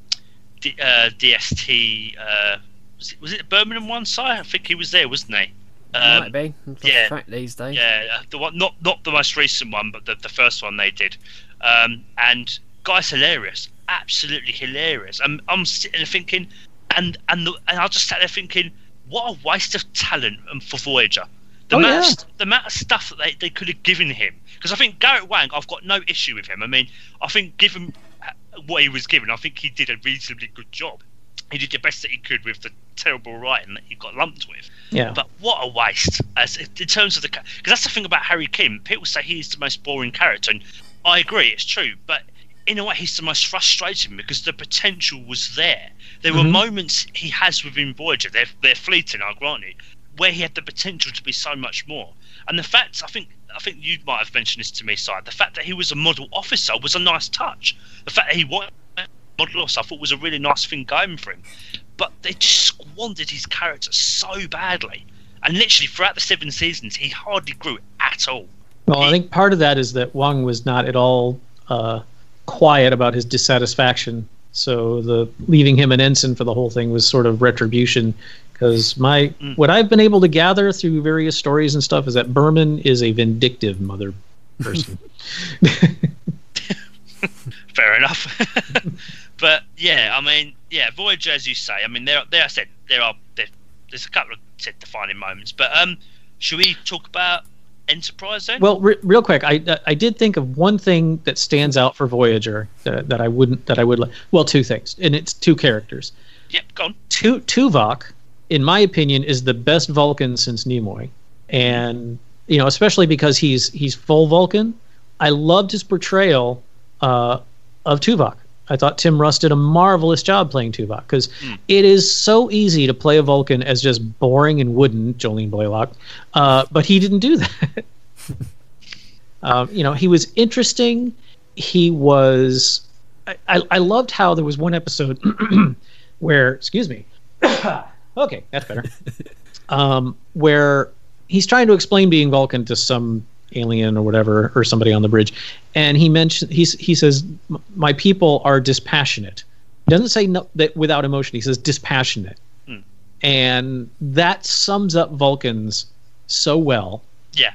D, uh, DST. Uh, was it was it Birmingham one side? I think he was there, wasn't he? Um, Might be. Yeah. Fact these days. Yeah, the one not not the most recent one, but the, the first one they did. Um, and guy's hilarious, absolutely hilarious. And I'm sitting there thinking, and and the, and I just sat there thinking, what a waste of talent for Voyager. The Oh, amount, yeah. of, the amount of stuff that they, they could have given him. Because I think Garrett Wang, I've got no issue with him. I mean, I think given uh, what he was given, I think he did a reasonably good job. He did the best that he could with the terrible writing that he got lumped with. Yeah. But what a waste! As in terms of the, because that's the thing about Harry Kim. People say he's the most boring character, and I agree, it's true. But in a way, he's the most frustrating because the potential was there. There were Mhm. moments he has within Voyager. They're they're fleeting, I grant you, where he had the potential to be so much more. And the fact, I think, I think you might have mentioned this to me, side. The fact that he was a model officer was a nice touch. The fact that he was a I thought was a really nice thing going for him. But they just squandered his character so badly. And literally throughout the seven seasons, he hardly grew at all. Well, I think part of that is that Wang was not at all uh, quiet about his dissatisfaction. So the leaving him an ensign for the whole thing was sort of retribution. Because my Mm. what I've been able to gather through various stories and stuff is that Berman is a vindictive mother person. Fair enough. but yeah, I mean, yeah, Voyager, as you say, I mean, there, there I said there are there, there's a couple of said defining moments. But um, should we talk about Enterprise then? well, re- real quick, I I did think of one thing that stands out for Voyager that, that I wouldn't that I would like. Well, two things, and it's two characters. yep, go on. Tu- Tuvok, in my opinion, is the best Vulcan since Nimoy, and you know, especially because he's he's full Vulcan. I loved his portrayal uh, of Tuvok. I thought Tim Russ did a marvelous job playing Tuvok because Hmm. it is so easy to play a Vulcan as just boring and wooden, Jolene Blalock, uh, but he didn't do that. um, you know, he was interesting. He was. I, I, I loved how there was one episode where, excuse me, okay, that's better. um, where he's trying to explain being Vulcan to some alien or whatever or somebody on the bridge, and he mentioned he's he says my people are dispassionate. He doesn't say no, that without emotion. He says dispassionate, Hmm. and that sums up Vulcans so well Yeah,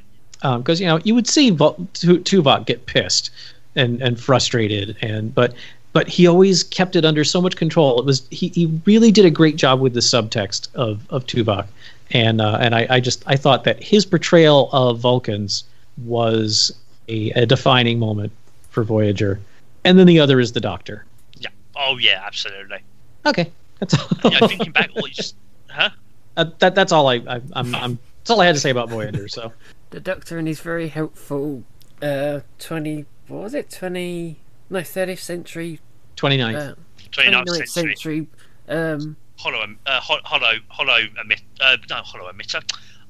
because you know you would see Vul- Tu- Tuvok get pissed and and frustrated and but but he always kept it under so much control. It was he, he really did a great job with the subtext of of Tuvok, and uh, and I, I just I thought that his portrayal of Vulcans was a, a defining moment for Voyager, and then the other is the Doctor. Yeah. Oh yeah, absolutely. Okay, that's all. You know, thinking back, what you just, huh? Uh, that that's all I, I I'm, I'm that's all I had to say about Voyager. So The Doctor and his very helpful uh, 20. What was it? 20. No, 30th century. 29th. Uh, 29th 29th century. century. Um, Hollow, uh, ho- hollow, hollow emit, uh, no, holo emitter.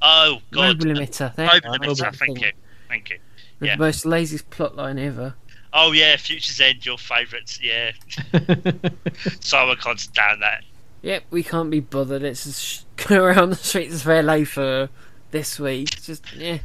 Oh God, mobile emitter. There Mobile emitter. Thank you, thank you. Yeah. the most laziest plotline ever. Oh yeah, Future's End, your favourites. Yeah, so Simon can't stand that. Yep, we can't be bothered. It's just sh- going around the streets of LA for this week. Just, yeah.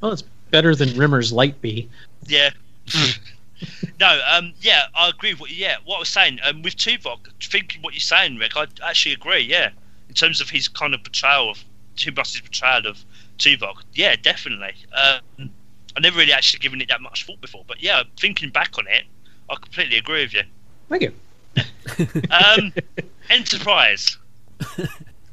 well, it's better than Rimmer's Light Bee. Yeah. no, um, yeah, I agree with what. Yeah, what I was saying, um, with Tuvok, thinking what you're saying, Rick, I actually agree. Yeah, in terms of his kind of portrayal of Tuvok's portrayal of Tuvok, yeah, definitely. Um, I never really actually given it that much thought before, but yeah, thinking back on it, I completely agree with you. Thank you. Um, Enterprise.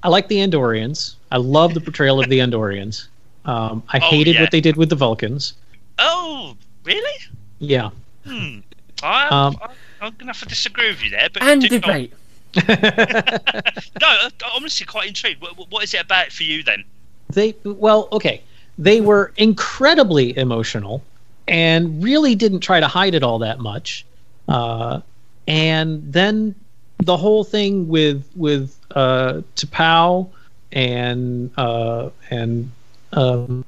I like the Andorians. I love the portrayal of the Andorians. Um, I Oh, hated yeah. what they did with the Vulcans. Oh, really? Yeah. Hmm. I, Um, I, I'm gonna have to disagree with you there, but And do debate. No, I'm honestly quite intrigued. What, what is it about for you then? They well, okay. They were incredibly emotional and really didn't try to hide it all that much. Uh, and then the whole thing with with uh, T'Pau and uh, and um,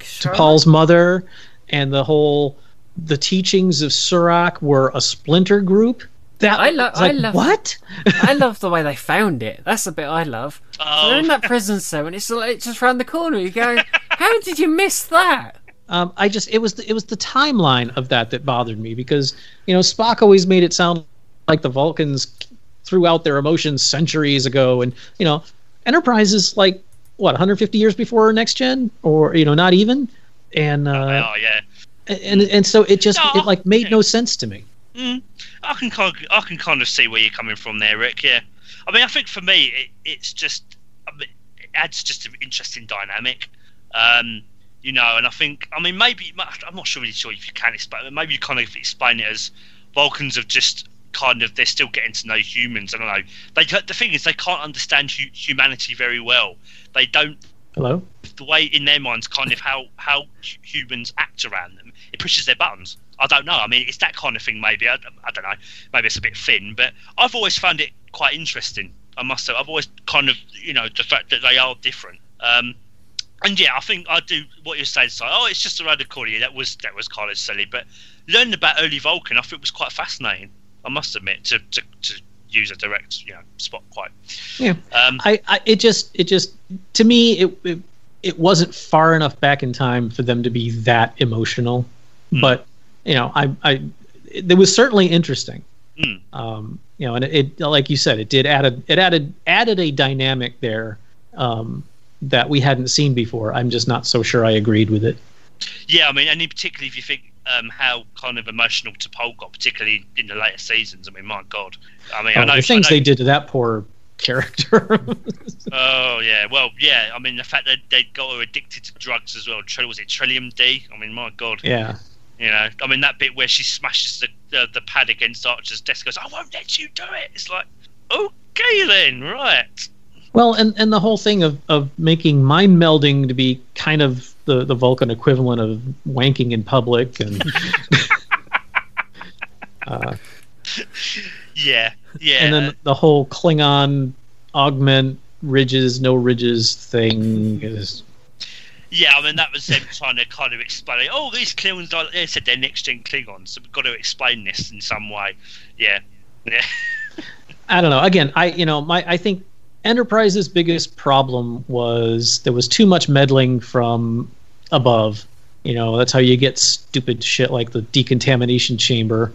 T'Pau's mother and the whole the teachings of Surak were a splinter group. That I lo- like, I love- what? I love the way they found it. That's the bit I love. So they're in Oh, that prison cell, and it's like just around the corner. You go, how did you miss that? Um, I just it was the, it was the timeline of that that bothered me because you know Spock always made it sound like the Vulcans threw out their emotions centuries ago, and you know Enterprise is like what 150 years before next gen, or you know not even, and uh, oh yeah. and and so it just No, it like made no sense to me. Mm, I can kind of, I can kind of see where you're coming from there, Rick. Yeah, I mean, I think for me, it, it's just I mean, it adds just an interesting dynamic. Um, you know, and I think, I mean, maybe I'm not sure really sure if you can explain. it. Maybe you kind of explain it as Vulcans have just kind of they're still getting to know humans. I don't know. They the thing is they can't understand hu- humanity very well. They don't Hello. the way in their minds kind of how how humans act around them it pushes their buttons i don't know. I mean it's that kind of thing maybe. I, I don't know. Maybe it's a bit thin but i've always found it quite interesting i must say. I've always kind of you know the fact that they are different. Um and yeah i think i do what you're saying so oh it's just around the corner yeah, that was that was kind of silly but learning about early vulcan i think it was quite fascinating i must admit to to, to use a direct you know Spock quite Yeah. um I, I it just it just to me it, it it wasn't far enough back in time for them to be that emotional. Hmm. but you know i i it, was certainly interesting Hmm. um you know and it, it like you said it did add a it added added a dynamic there um that we hadn't seen before i'm just not so sure i agreed with it Yeah, I mean, and in particularly if you think um, how kind of emotional T'Pol got, particularly in the later seasons. I mean, my God. I mean, I Oh, know the things I know- they did to that poor character Oh yeah, well yeah. I mean, the fact that they got her addicted to drugs as well. Was it Trellium D? I mean, my God. yeah You know, I mean that bit where she smashes the the, the pad against Archer's desk. Goes, I won't let you do it. It's like, okay then, right. Well, and, and the whole thing of, of making mind melding to be kind of the, the Vulcan equivalent of wanking in public and uh, Yeah, yeah. and then the whole Klingon augment ridges, no ridges thing is Yeah, I mean that was them trying to kind of explain. it. Oh, these Klingons, are, they said they're next gen Klingons, so we've got to explain this in some way. Yeah, yeah, I don't know. Again, I you know my I think Enterprise's biggest problem was there was too much meddling from above. You know that's how you get stupid shit like the decontamination chamber.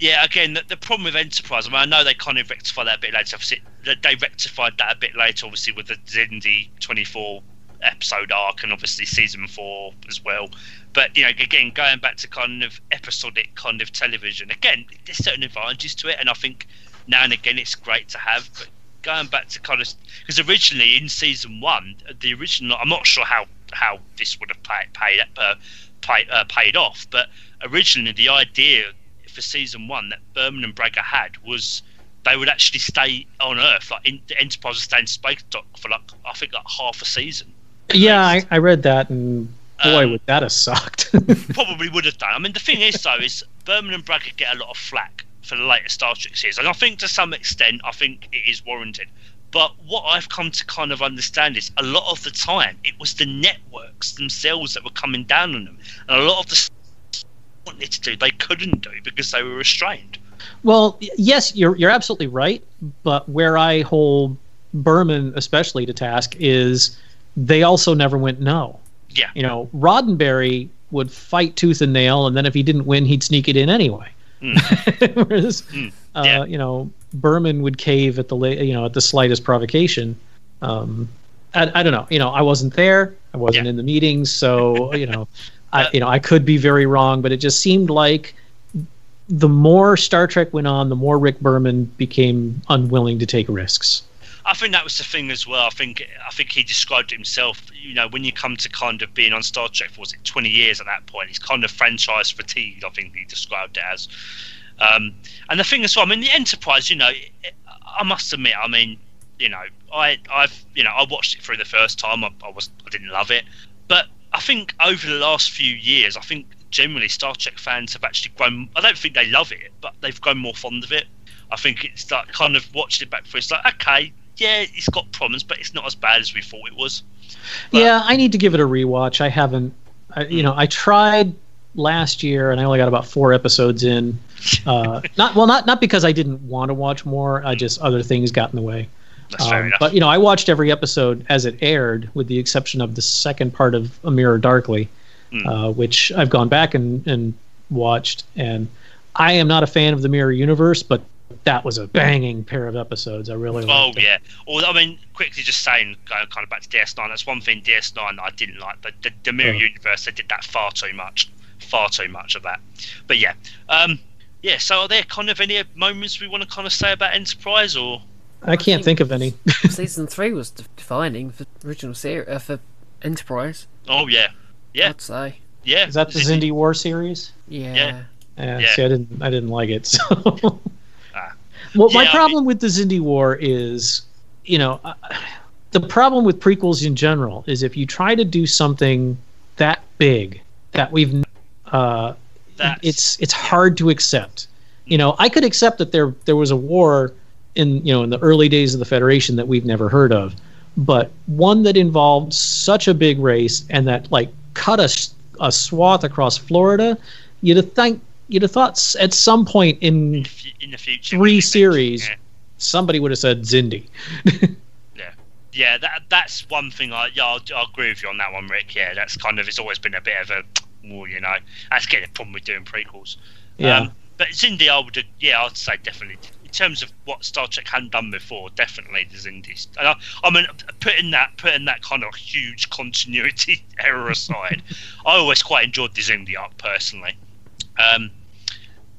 yeah. Again, the, the problem with Enterprise. I mean, I know they kind of rectified that a bit later. Obviously, they rectified that a bit later, obviously with the Xindi twenty four episode arc, and obviously season four as well. But you know, again, going back to kind of episodic kind of television, again, there's certain advantages to it, and I think now and again it's great to have. But going back to kind of because originally in season one, the original, I'm not sure how how this would have paid paid uh, paid, uh, paid off, but originally the idea for season one that Berman and Braga had was they would actually stay on Earth, like in, the Enterprise would stay in space dock for like I think like half a season. Yeah, I, I read that, and boy, Um, would that have sucked. probably would have done. I mean, the thing is, though, is Berman and Braga get a lot of flack for the later Star Trek series, and I think to some extent, I think it is warranted. But what I've come to kind of understand is a lot of the time it was the networks themselves that were coming down on them, and a lot of the stuff they wanted to do they couldn't do because they were restrained. Well, yes, you're you're absolutely right. But where I hold Berman especially to task is they also never went no. Yeah. You know, Roddenberry would fight tooth and nail, and then if he didn't win, he'd sneak it in anyway. Whereas, Mm, uh, yeah. you know, Berman would cave at the la- you know at the slightest provocation. Um, I, I don't know. You know, I wasn't there. I wasn't Yeah. in the meetings, so you know, I Uh, you know I could be very wrong, but it just seemed like the more Star Trek went on, the more Rick Berman became unwilling to take risks. I think that was the thing as well. I think I think he described it himself. You know, when you come to kind of being on Star Trek for was it twenty years at that point, he's kind of franchise fatigued. I think he described it as. Um, and the thing as well, I mean, the Enterprise. You know, I must admit, I mean, you know, I I've you know I watched it through the first time. I, I was I didn't love it, but I think over the last few years, I think generally Star Trek fans have actually grown. I don't think they love it, but they've grown more fond of it. I think it's like kind of watched it back for. It's like okay, yeah, it's got problems, but it's not as bad as we thought it was. But- yeah, I need to give it a rewatch. I haven't. I, you know, I tried last year, and I only got about four episodes in. Uh, not well, not not because I didn't want to watch more. I just other things got in the way. That's fair Um, enough. but you know, I watched every episode as it aired, with the exception of the second part of A Mirror Darkly, Hmm. uh, which I've gone back and, and watched. And I am not a fan of the Mirror Universe, but that was a banging pair of episodes. I really Oh it. yeah. Or I mean, quickly just saying, going kind of back to DS9. That's one thing DS9 I didn't like. The, the, the Mirror Oh. Universe they did that far too much, far too much of that. But yeah, um, yeah. So are there kind of any moments we want to kind of say about Enterprise or? I can't think of any. Season three was defining for original series uh, for Enterprise. Oh yeah, Yeah. I'd say. yeah. Is that the Xindi War series? Yeah. Yeah. Yeah, Yeah. See, I didn't. I didn't like it. So. Well, my Yeah, I problem with the Xindi War is, you know, uh, the problem with prequels in general is if you try to do something that big that we've, uh, it's it's hard to accept. You know, I could accept that there there was a war in you know in the early days of the Federation that we've never heard of, but one that involved such a big race and that like cut a, a swath across Florida, you'd have think you'd have thought at some point in in, the in the future. Three series. Yeah. somebody would have said Xindi. Yeah, yeah, that that's one thing I yeah I'll, I'll agree with you on that one, Rick. Yeah, that's kind of it's always been a bit of a well, you know, that's getting a problem with doing prequels. Yeah. Um, but Xindi, I would yeah, I'd say definitely in terms of what Star Trek hadn't done before, definitely the Xindi's. And I, I mean, putting that putting that kind of huge continuity error aside, I always quite enjoyed the Xindi arc personally. Um,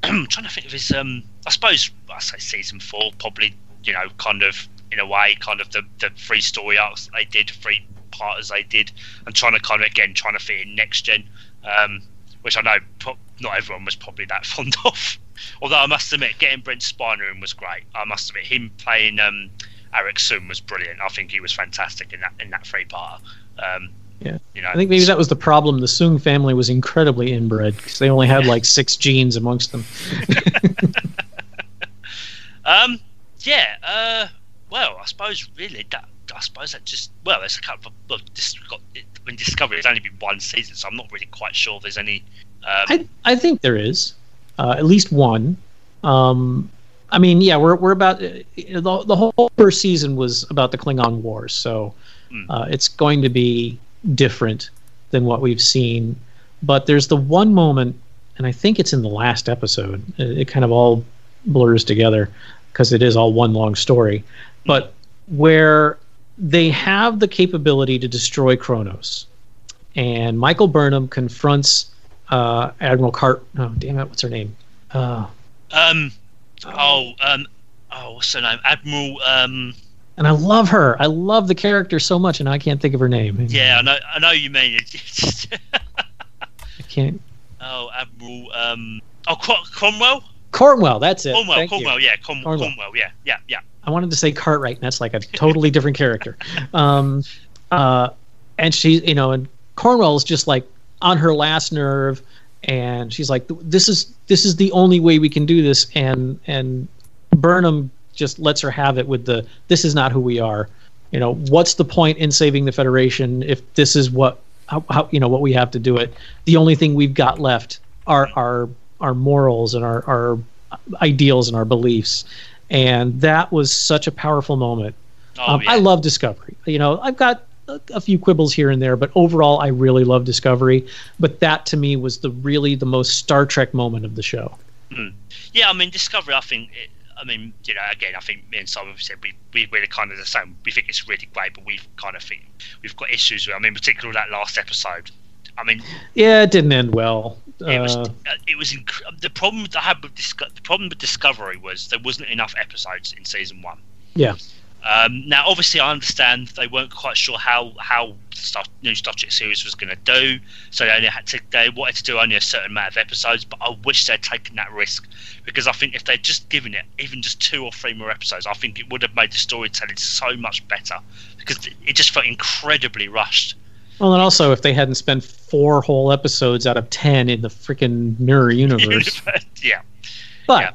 I'm trying to think of his. Um, I suppose I say season four probably. You know, kind of in a way, kind of the the three story arcs they did, three parters they did, and trying to kind of again trying to fit in next gen, um, which I know pro- not everyone was probably that fond of. Although I must admit, getting Brent Spiner in was great. I must admit, him playing um, Arik Soong was brilliant. I think he was fantastic in that in that three parter. Um, Yeah. you know, I think maybe that was the problem. The Soong family was incredibly inbred because they only had like six genes amongst them. Um, yeah. Uh, well, I suppose really that. I suppose that just well, there's a couple of look. This got it, when Discovery has only been one season, so I'm not really quite sure if there's any. Um, I I think there is uh, at least one. Um, I mean, yeah, we're we're about uh, the the whole first season was about the Klingon Wars, so Hmm. uh, it's going to be different than what we've seen. But there's the one moment, and I think it's in the last episode. It, it kind of all blurs together because it is all one long story. But where they have the capability to destroy Kronos, and Michael Burnham confronts uh, Admiral Cart. Oh, damn it! What's her name? Uh, Um. Oh. Um. Oh, what's her name? Admiral. Um. And I love her. I love the character so much, and I can't think of her name. Yeah, I know. I know you mean it. I can't. oh, Admiral. Um. Oh, Cro- Cromwell. Cornwell. That's it. Cornwell. Thank you. Yeah. Com- Cornwell. Cornwell. Yeah. Yeah. Yeah. I wanted to say Cartwright, and that's like a totally different character. Um, uh, and she's, you know, and Cornwell's just like on her last nerve, and she's like, "This is this is the only way we can do this." And and Burnham just lets her have it with the, "This is not who we are." You know, what's the point in saving the Federation if this is what, how, how you know, what we have to do it? The only thing we've got left are our our morals and our our ideals and our beliefs and that was such a powerful moment. Oh, um, yeah. I love Discovery. You know, I've got a, a few quibbles here and there, but overall, I really love Discovery. But that to me was the really the most Star Trek moment of the show. Yeah, I mean, Discovery. I think. It, I mean, you know, again, I think me and Simon have said we, we we're kind of the same. We think it's really great, but we've kind of think we've got issues with. I mean, particularly that last episode. I mean, Yeah, it didn't end well. it was Uh, uh, it was inc- the problem that I had with Disco- the problem with Discovery was there wasn't enough episodes in season one. yeah, Um, now, obviously, I understand they weren't quite sure how how the Star, new Star Trek series was going to do, so they only had to they wanted to do only a certain amount of episodes. But I wish they'd taken that risk because I think if they'd just given it even just two or three more episodes, I think it would have made the storytelling so much better because it just felt incredibly rushed. well, and also if they hadn't spent four whole episodes out of ten in the freaking mirror universe, yeah, but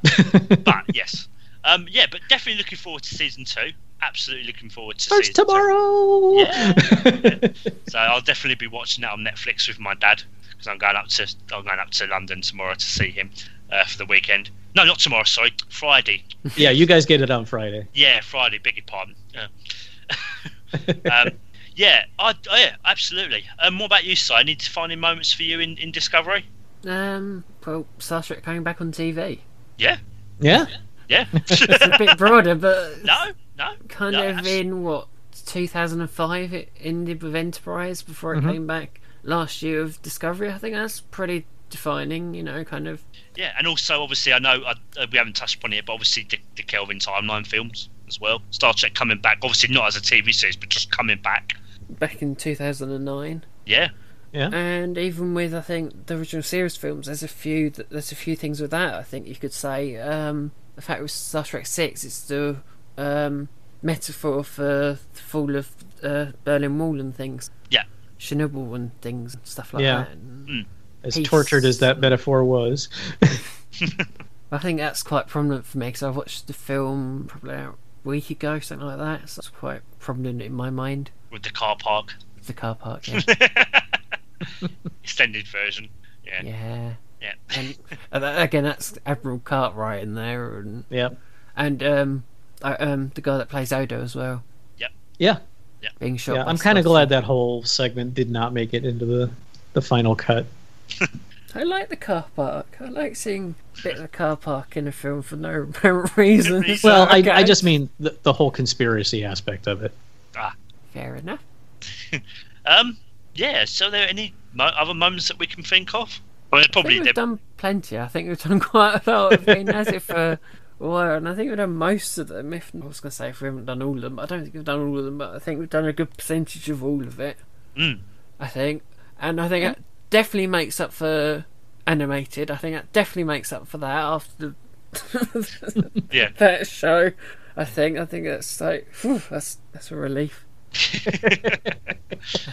but yes, um, yeah, but definitely looking forward to season two. Absolutely looking forward to starts season two. tomorrow. Yeah. So I'll definitely be watching that on Netflix with my dad because I'm going up to I'm going up to London tomorrow to see him uh, for the weekend. No, not tomorrow. Sorry, Friday. yeah, you guys get it on Friday. Yeah, Friday. Beg your pardon. Yeah. um, yeah, I, oh, yeah, absolutely. Um, what about you, Si? Any defining moments for you in, in Discovery? Um, well, Star Trek coming back on TV. Yeah, Yeah, yeah. It's a bit broader, but no, no. kind no, of abs- in what 2005 it ended with Enterprise before it Mhm. came back last year of Discovery. I think that's pretty defining. You know, kind of Yeah, and also obviously I know I, uh, we haven't touched upon it, but obviously the, the Kelvin timeline films as well. Star Trek coming back, obviously not as a TV series, but just coming back. back in 2009. Yeah, yeah. And even with I think the original series films, there's a few th- there's a few things with that. I think you could say um, the fact with Star Trek Six, it's the um, metaphor for the fall of uh, Berlin Wall and things. Yeah. Chernobyl and things and stuff like Yeah. that. And As Peace. tortured as that metaphor was. I think that's quite prominent for me because I watched the film probably a week ago, something like that. So that's quite prominent in my mind. with the car park With The car park, yeah. extended version. Yeah, yeah. yeah. And that, again, that's Admiral Cartwright in there, and yeah, and um, uh, um, the girl that plays Odo as well, yeah. Yeah. being shot. yeah, I'm kind of glad that whole segment did not make it into the the final cut. I like the car park. I like seeing a bit of the car park in a film for no apparent reason. reason. Well, I. I just mean the, the whole conspiracy aspect of it. Ah, fair enough. Um, yeah. So, are there any mo- other moments that we can think of? I mean, I probably think we've done plenty. I think we've done quite a lot. I've been at it for a while, and I think we've done most of them. If I was going to say if we haven't done all of them, I don't think we've done all of them, but I think we've done a good percentage of all of it. Mm. I think, and I think it definitely makes up for animated. I think that definitely makes up for that after the Yeah. that show. I think. I think that's like whew, that's that's a relief. I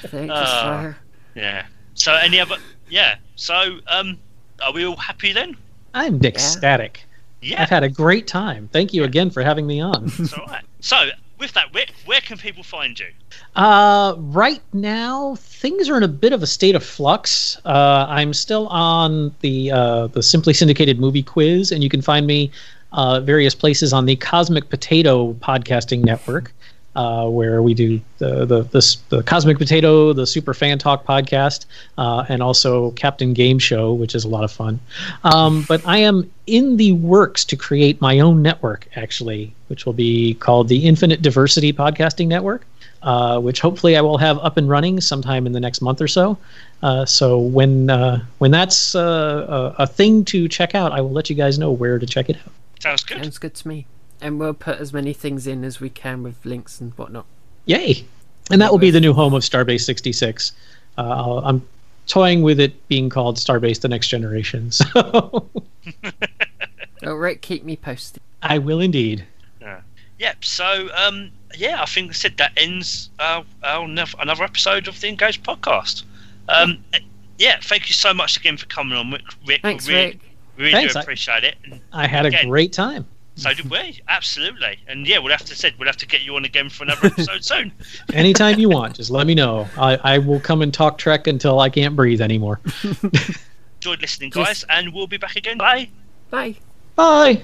think. Just Ah. so. Yeah. So, any other? Yeah. So, um, are we all happy then? I'm ecstatic. Yeah. I've had a great time. Thank you again for having me on. That's all right. So, with that, where, where can people find you? Uh, right now, things are in a bit of a state of flux. Uh, I'm still on the uh, the Simply Syndicated Movie Quiz, and you can find me uh, various places on the Cosmic Potato Podcasting Network, uh, where we do the, the the the Cosmic Potato, the Super Fan Talk podcast, uh, and also Captain Game Show, which is a lot of fun. Um, but I am in the works to create my own network, actually, which will be called the Infinite Diversity Podcasting Network. uh, which hopefully I will have up and running sometime in the next month or so. Uh, so when uh, when that's uh, a, a thing to check out, I will let you guys know where to check it out. Sounds good. Sounds good to me. And we'll put as many things in as we can with links and whatnot. Yay! And that will be the new home of Starbase 66. Uh, I'm toying with it being called Starbase: The Next Generation. So Oh, Rick, keep me posted. I will indeed. Yeah. Yep. So, um, yeah, I think I said that ends our, our another episode of the Engaged podcast. Um, yeah, thank you so much again for coming on, Rick. Rick Thanks, really, Rick. Really Thanks, do appreciate it. And I had a great time. So did we. Absolutely. And yeah, we'll have to said we'll have to get you on again for another episode soon. Anytime you want, just let me know. I, I will come and talk Trek until I can't breathe anymore. Enjoyed listening, guys, and we'll be back again. Bye. Bye. Bye.